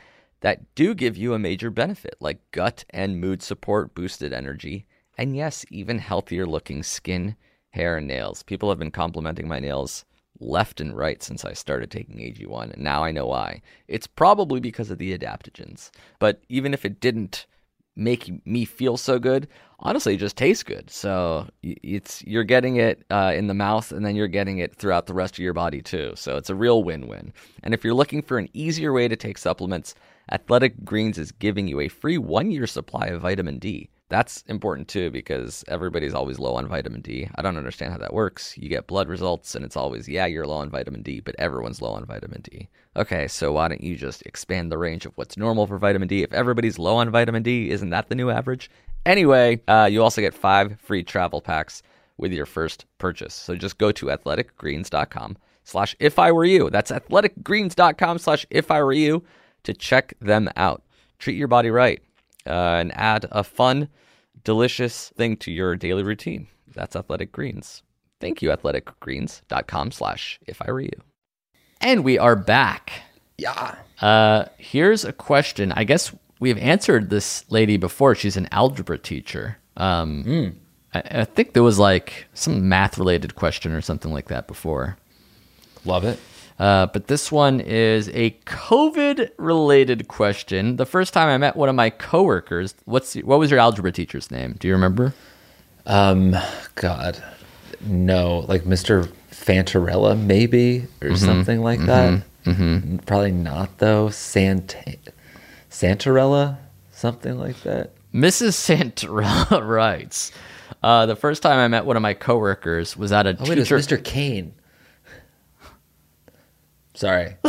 that do give you a major benefit, like gut and mood support, boosted energy, and yes, even healthier looking skin, hair, and nails. People have been complimenting my nails left and right since I started taking AG1, and now I know why. It's probably because of the adaptogens. But even if it didn't make me feel so good, honestly, it just tastes good. So it's you're getting it uh, in the mouth, and then you're getting it throughout the rest of your body too. So it's a real win-win. And if you're looking for an easier way to take supplements, Athletic Greens is giving you a free one-year supply of vitamin D. That's important too because everybody's always low on vitamin D. I don't understand how that works. You get blood results and it's always, yeah, you're low on vitamin D, but everyone's low on vitamin D. Okay, so why don't you just expand the range of what's normal for vitamin D? If everybody's low on vitamin D, isn't that the new average? Anyway, uh, you also get five free travel packs with your first purchase. So just go to athleticgreens.com slash if I were you. That's athleticgreens.com slash if I were you to check them out. Treat your body right uh, and add a fun, delicious thing to your daily routine. That's Athletic Greens. Thank you, athleticgreens.com slash if I were you. And we are back. Yeah. Uh, here's a question. I guess we've answered this lady before. She's an algebra teacher. Um, I, I think there was like some math related question or something like that before. Love it. Uh, but this one is a COVID related question. The first time I met one of my coworkers, what's what was your algebra teacher's name? Do you remember? Um, God, no, like Mr. Fantarella, maybe, or something like that. Mm-hmm. Probably not though. Sant Santarella, something like that. Mrs. Santarella writes, uh, the first time I met one of my coworkers was at a Oh wait, teacher. Mr. Kane. Sorry.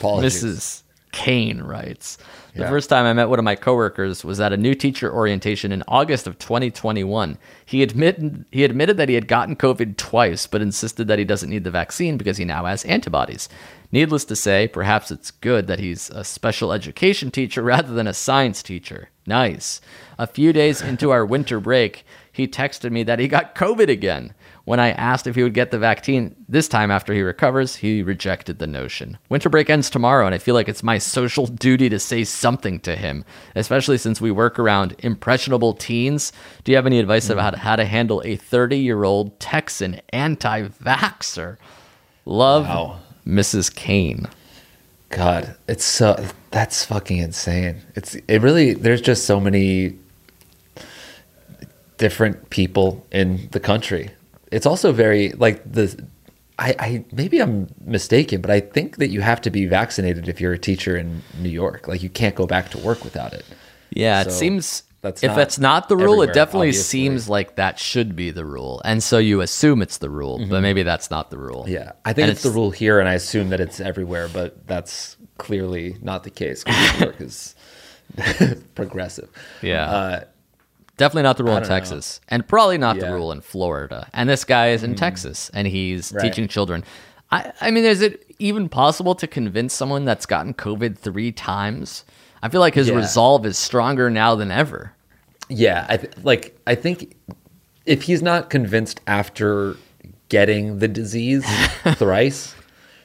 Mrs. Kane writes The Yeah. first time I met one of my coworkers was at a new teacher orientation in August of 2021. He admitted he admitted that he had gotten COVID twice, but insisted that he doesn't need the vaccine because he now has antibodies. Needless to say, perhaps it's good that he's a special education teacher rather than a science teacher. Nice. A few days into our winter break, he texted me that he got COVID again. When I asked if he would get the vaccine this time after he recovers, he rejected the notion. Winter break ends tomorrow, and I feel like it's my social duty to say something to him, especially since we work around impressionable teens. Do you have any advice about mm-hmm. how to handle a 30 year old Texan anti vaxxer? Love, Wow. Mrs. Kane. God, it's so that's fucking insane. It's it really there's just so many different people in the country. It's also very like the I, I maybe I'm mistaken, but I think that you have to be vaccinated if you're a teacher in New York. Like you can't go back to work without it. Yeah, it seems that's if that's not the rule, it definitely obviously. seems like that should be the rule, and so you assume it's the rule, but maybe that's not the rule. Mm-hmm. Yeah, I think And it's, the rule here, and I assume that it's everywhere, but that's clearly not the case because New York is progressive. Yeah. Uh, Definitely not the rule in don't know. Texas, and probably not the rule in Florida. And this guy is in hmm. Texas, and he's Right. teaching children. I, I mean, is it even possible to convince someone that's gotten COVID three times? I feel like his Yeah. resolve is stronger now than ever. Yeah, I th- like I think if he's not convinced after getting the disease thrice,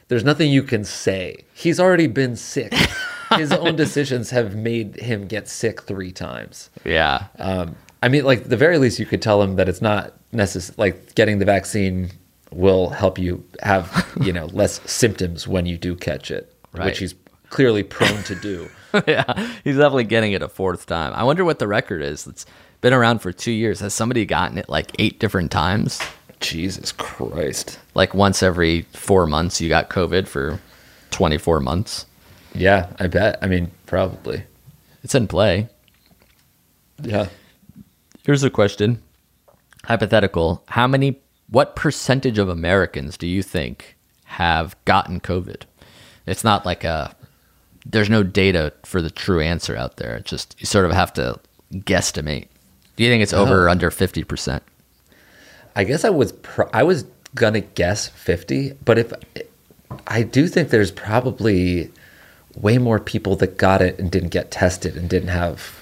there's nothing you can say. He's already been sick. His own decisions have made him get sick three times. Yeah. Um, I mean, like the very least, you could tell him that it's not necessary. Like getting the vaccine will help you have you know less symptoms when you do catch it. Right. which he's clearly prone to do. yeah, he's definitely getting it a fourth time. I wonder what the record is. It's been around for two years. Has somebody gotten it like eight different times? Jesus Christ. Like once every four months, you got COVID for 24 months. Yeah, I bet. I mean, probably. It's in play. Yeah. Here's a question hypothetical. How many, what percentage of Americans do you think have gotten COVID? It's not like a, there's no data for the true answer out there. It's just, you sort of have to guesstimate. Do you think it's over or oh. under 50%? I guess I was I was gonna guess fifty, but if I do think there's probably way more people that got it and didn't get tested and didn't have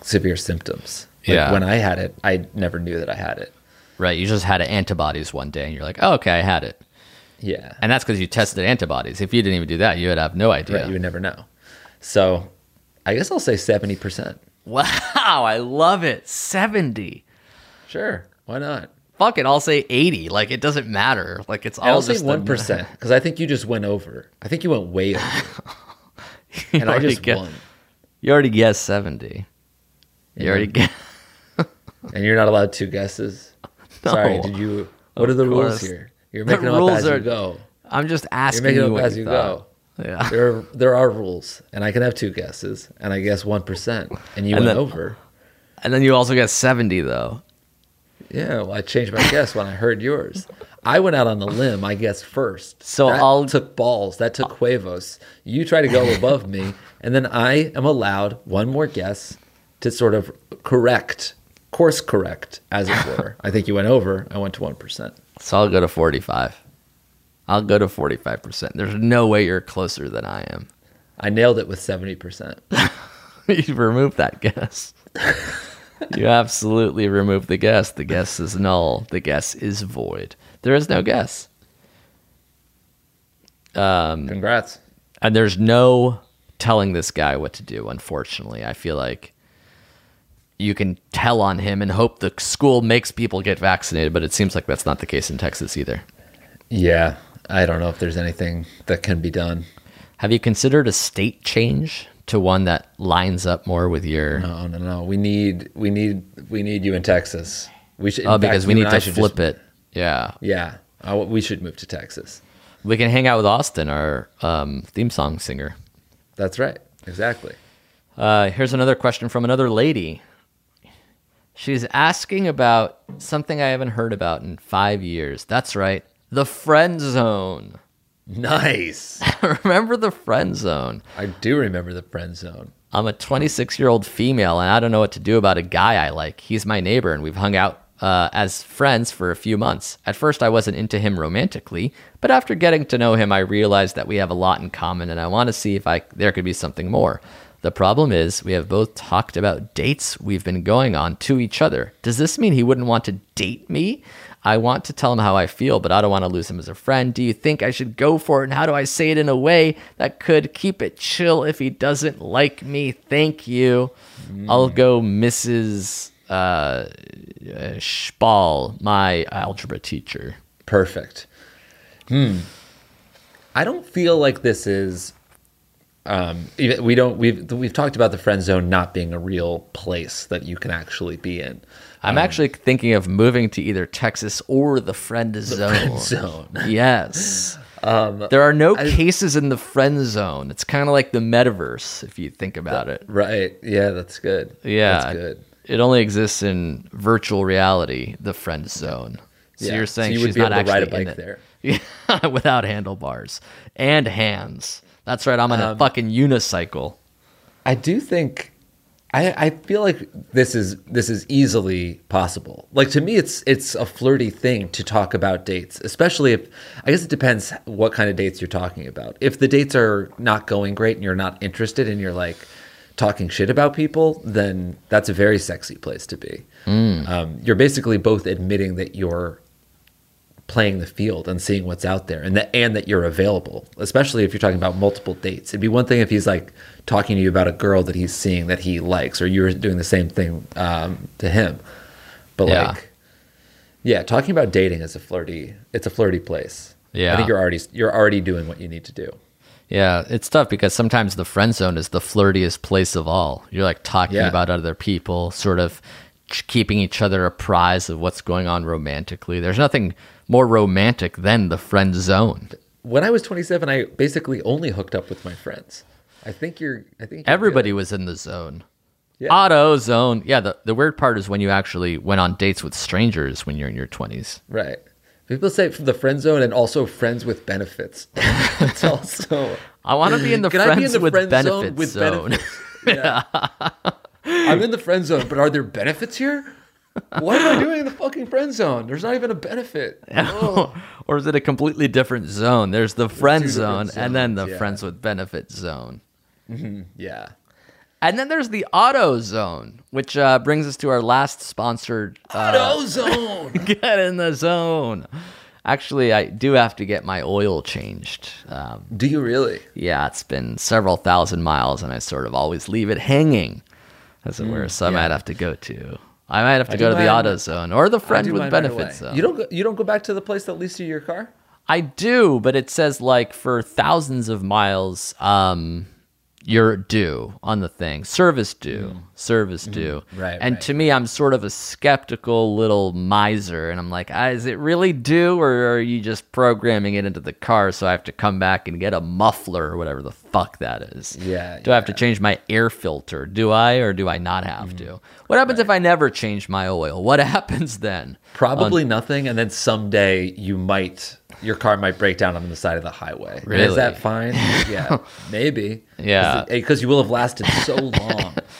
severe symptoms. Like Yeah. When I had it, I never knew that I had it. Right. You just had antibodies one day and you're like, oh, okay, I had it. Yeah. And that's because you tested antibodies. If you didn't even do that, you would have no idea. Right. You would never know. So I guess I'll say seventy percent. Wow, I love it. 70. Sure. Why not? Fuck it, I'll say 80. Like, it doesn't matter. Like, it's all I'll say just a- one percent because I think you just went over. I think you went way over, and I already just won. You already guessed 70. You already Yeah. guessed. And you're not allowed two guesses. Sorry, did you? What are the rules here? You're The making them up rules as you go. I'm just You're asking making you up as you thought. go. Yeah. There are, there are rules, and I can have two guesses, and I guess one percent, and you And went then- over. And then you also get 70, though. Yeah, well, I changed my guess when I heard yours. I went out on the limb. I guess, first. So that I'll- took balls. That took huevos. You try to go above me, and then I am allowed one more guess to sort of correct, course correct, as it were. I think you went over. I went to one percent. So I'll go to 45. I'll go to 45%. There's no way you're closer than I am. I nailed it with seventy percent. you removed that guess. you absolutely removed the guess. The guess is null. The guess is void. There is no guess. Um, Congrats. and there's no telling this guy what to do, unfortunately. I feel like you can tell on him and hope the school makes people get vaccinated, but it seems like that's not the case in Texas either. Yeah, I don't know if there's anything that can be done. Have you considered a state change to one that lines up more with your No, no, no. We need, we need, we need you in Texas. We should. Oh, fact, because we need to flip just- it. Yeah. Yeah, I, we should move to Texas. We can hang out with Austin, our um, theme song singer. That's right. Exactly. Uh, here's another question from another lady. She's asking about something I haven't heard about in five years. That's right, the friend zone. Nice. Remember the friend zone? I do remember the friend zone. I'm a 26 year old female and I don't know what to do about a guy I like. He's my neighbor and we've hung out uh, as friends for a few months. At first, I wasn't into him romantically, but after getting to know him, I realized that we have a lot in common and I want to see if I there could be something more. The problem is, we have both talked about dates we've been going on to each other. Does this mean he wouldn't want to date me? I want to tell him how I feel, but I don't want to lose him as a friend. Do you think I should go for it? And how do I say it in a way that could keep it chill if he doesn't like me? Thank you. I'll go Mrs. Uh, Spall, my algebra teacher. Perfect. Hmm. I don't feel like this is. Um, even- we don't. We've we've talked about the friend zone not being a real place that you can actually be in. I'm actually thinking of moving to either Texas or the friend zone. friend zone. Yes. there are no cases in the friend zone. It's kind of like the metaverse, if you think about it. Right. Yeah, that's good. Yeah. That's good. It only exists in virtual reality, the friend zone. So Yeah, you're so saying you would she's not to ride a actually in bike it. there. Yeah, without handlebars and hands. That's right. I'm on Um, a fucking unicycle. I do think I, I feel like this is this is easily possible. Like to me it's it's a flirty thing to talk about dates, especially if I guess it depends what kind of dates you're talking about. If the dates are not going great and you're not interested and you're like talking shit about people, then that's a very sexy place to be. Um, you're basically both admitting that you're playing the field and seeing what's out there and that and that you're available especially if you're talking about multiple dates. It'd be one thing if he's like talking to you about a girl that he's seeing that he likes or you're doing the same thing um, to him. But Yeah. like yeah talking about dating is a flirty it's a flirty place. Yeah. I think you're already you're already doing what you need to do Yeah, it's tough because sometimes the friend zone is the flirtiest place of all. You're like talking Yeah. about other people, sort of keeping each other apprised of what's going on romantically. There's nothing more romantic than the friend zone. When I was 27, I basically only hooked up with my friends. I think you're. I think you're Everybody good. was in the zone. Yeah. Auto zone. Yeah, the, the weird part is when you actually went on dates with strangers when you're in your 20s. right. People say from the friend zone and also friends with benefits. it's also. I want to be in the friends in the with friend zone benefits with zone. benefits? Yeah. I'm in the friend zone, but are there benefits here? What am I doing in the fucking friend zone? There's not even a benefit. Ugh. Oh. or is it a completely different zone? There's the friend zone different and then the yeah. friends with benefits zone. Mm-hmm. yeah. And then there's the auto zone, which uh, brings us to our last sponsored uh, Auto zone. get in the zone. Actually, I do have to get my oil changed. Um, Do you really? yeah, it's been several thousand miles, and I sort of always leave it hanging, as it were. So I might have to go to. I might have to I go to the mine- auto zone or the friend with right benefits zone. You don't. Go, you don't go back to the place that leased you your car. I do, but it says like for thousands of miles, um, you're due on the thing. Service due, mm. Service due. Mm. Right, And right. to me, I'm sort of a skeptical little miser, and I'm like, ah, is it really due, or are you just programming it into the car so I have to come back and get a muffler or whatever the fuck that is? Yeah, Do I have to change my air filter? Do I, or do I not have Mm. to? What happens if I never change my oil? What happens then? Probably nothing, and then someday you might your car might break down on the side of the highway. Really? Is that fine? yeah, maybe. Yeah. because you will have lasted so long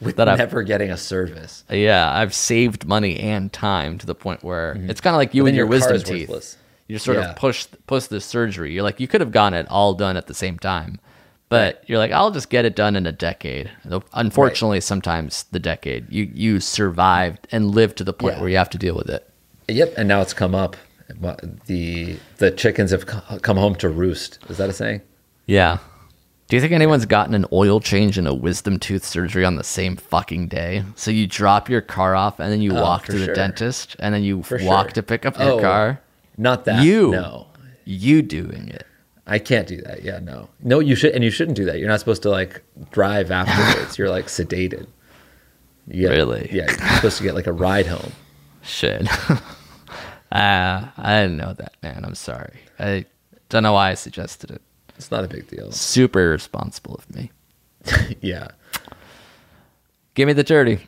with That I've- never getting a service. Yeah, I've saved money and time to the point where mm-hmm. it's kind of like you and your, your wisdom teeth. worthless. You sort Yeah. of push push the surgery. You're like you could have gotten it all done at the same time, but you're like I'll just get it done in a decade. Unfortunately, sometimes the decade you you survived and lived to the point Yeah. where you have to deal with it. Yep, and now it's come up. The the chickens have come home to roost. Is that a saying? Yeah. Do you think anyone's gotten an oil change and a wisdom tooth surgery on the same fucking day? So you drop your car off and then you Oh, walk to the sure. dentist and then you For walk sure. to pick up your Oh, car. Not that. You. No, You doing it. I can't do that. Yeah, no, no. You should, and you shouldn't do that. You're not supposed to like drive afterwards. You're like sedated. Get- Really? Yeah, you're supposed to get like a ride home. Shit. Ah, I didn't know that, man. I'm sorry. I don't know why I suggested it. It's not a big deal. Super irresponsible of me. Yeah. Give me the dirty.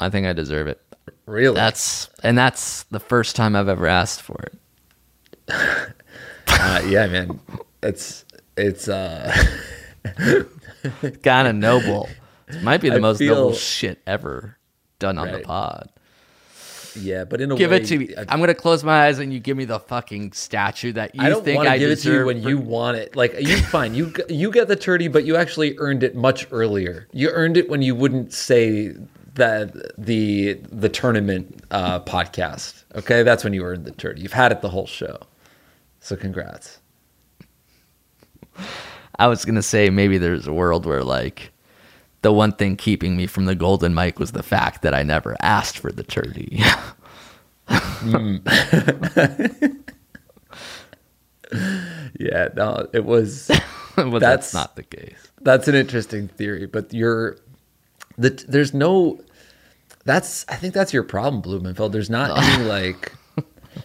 I think I deserve it. Really? That's and that's the first time I've ever asked for it. uh, yeah, man. It's it's uh Kind of noble. It might be the I most feel- noble shit ever done on the pod. Yeah, but in a way. Give way, it to me. I, I'm gonna close my eyes and you give me the fucking statue that you I don't think I give it to you deserve when for- you want it. Like you, fine. You you get the turdy, but you actually earned it much earlier. You earned it when you wouldn't say that the the tournament uh, podcast. Okay, that's when you earned the turdy. You've had it the whole show. So congrats. I was gonna say maybe there's a world where like the one thing keeping me from the golden mic was the fact that I never asked for the turdy. Yeah, no, it was. but That's- that's not the case. That's an interesting theory, but you're the there's no that's I think that's your problem, Blumenfeld. There's not any like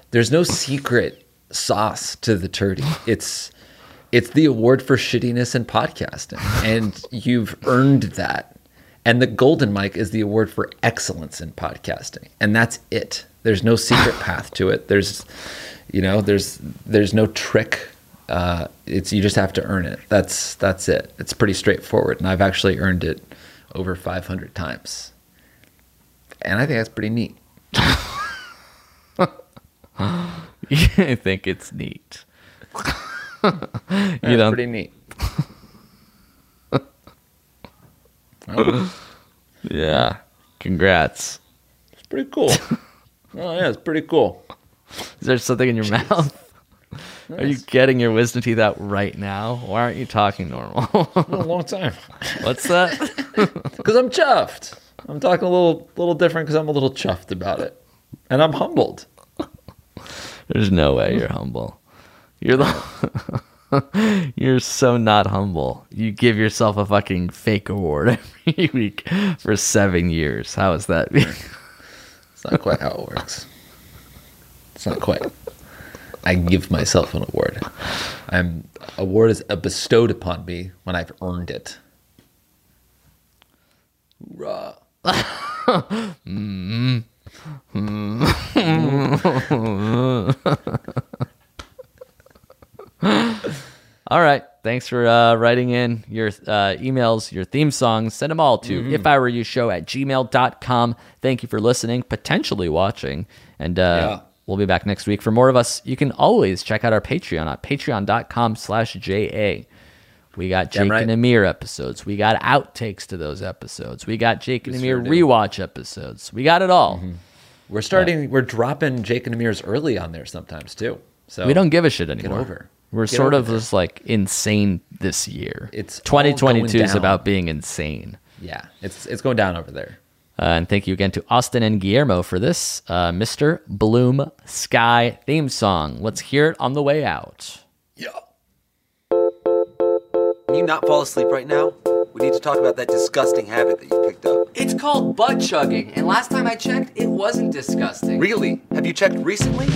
there's no secret sauce to the turdy. It's it's the award for shittiness in podcasting. And you've earned that. And the golden mic is the award for excellence in podcasting. And that's it. There's no secret path to it. There's you know, there's there's no trick uh, it's you just have to earn it. That's that's it. It's pretty straightforward, and I've actually earned it over 500 times, and I think that's pretty neat. I think it's neat. you pretty neat. Yeah. Congrats. It's pretty cool. oh yeah, it's pretty cool. Is there something in your mouth? Are you getting your wisdom teeth out right now? Why aren't you talking normal? A long time What's that? because I'm chuffed. I'm talking a little little different because I'm a little chuffed about it, and I'm humbled. There's no way you're humble. You're the You're so not humble. You give yourself a fucking fake award every week for seven years. How is that? It's not quite how it works. It's not quite. I give myself an award. I'm award is bestowed upon me when I've earned it. Hoorah. Mm-hmm. all right. Thanks for uh, writing in your uh, emails, your theme songs. Send them all to if I were you show at gmail.com. Thank you for listening, potentially watching. And uh, Yeah. we'll be back next week for more of us. You can always check out our Patreon at patreon.com slash JA. We got Jake right. and Amir episodes. We got outtakes to those episodes. We got Jake and Amir sure rewatch episodes. We got it all. We're starting. We're dropping Jake and Amir's early on there sometimes too. So We don't give a shit anymore. Get over. We're Get sort of there. just like insane this year. It's 2022 going is about being insane. Yeah, it's it's going down over there. Uh, and thank you again to Austin and Guillermo for this uh, Mr. Bloom Sky theme song. Let's hear it on the way out. Yeah. Can you not fall asleep right now? We need to talk about that disgusting habit that you picked up. It's called butt chugging, and last time I checked, it wasn't disgusting. Really? Have you checked recently?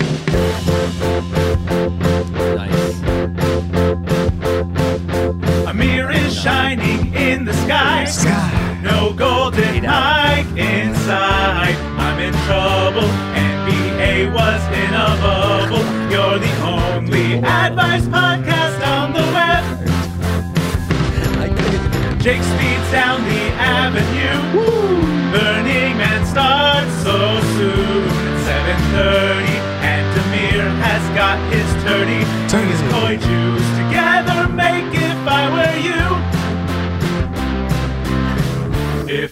In the sky. No golden mic inside. I'm in trouble, and BA was in a bubble. You're the only advice podcast on the web. Jake speeds down the avenue. Burning Man starts so soon. At 7:30, and Demir has got his turdy. Turn his juice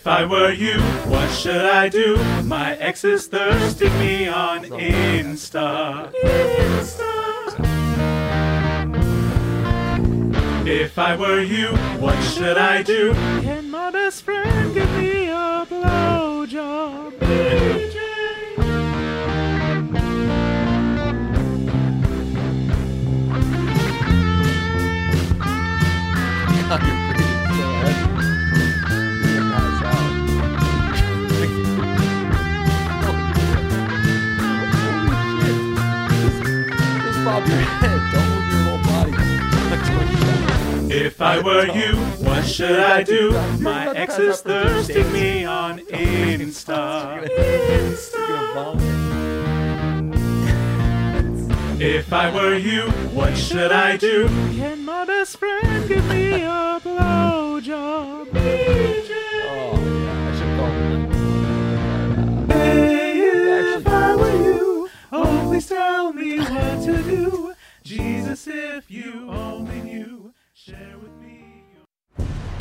If I were you, what should I do? My ex is thirsting me on Insta. Insta. If I were you, what should I do? Can my best friend If I were you, what should I do? My ex is thirsting me on Insta. If I were you, what should I do? Can my best friend give me a blowjob? If I were you, oh please tell me what to do. Jesus, if you only knew, share with me.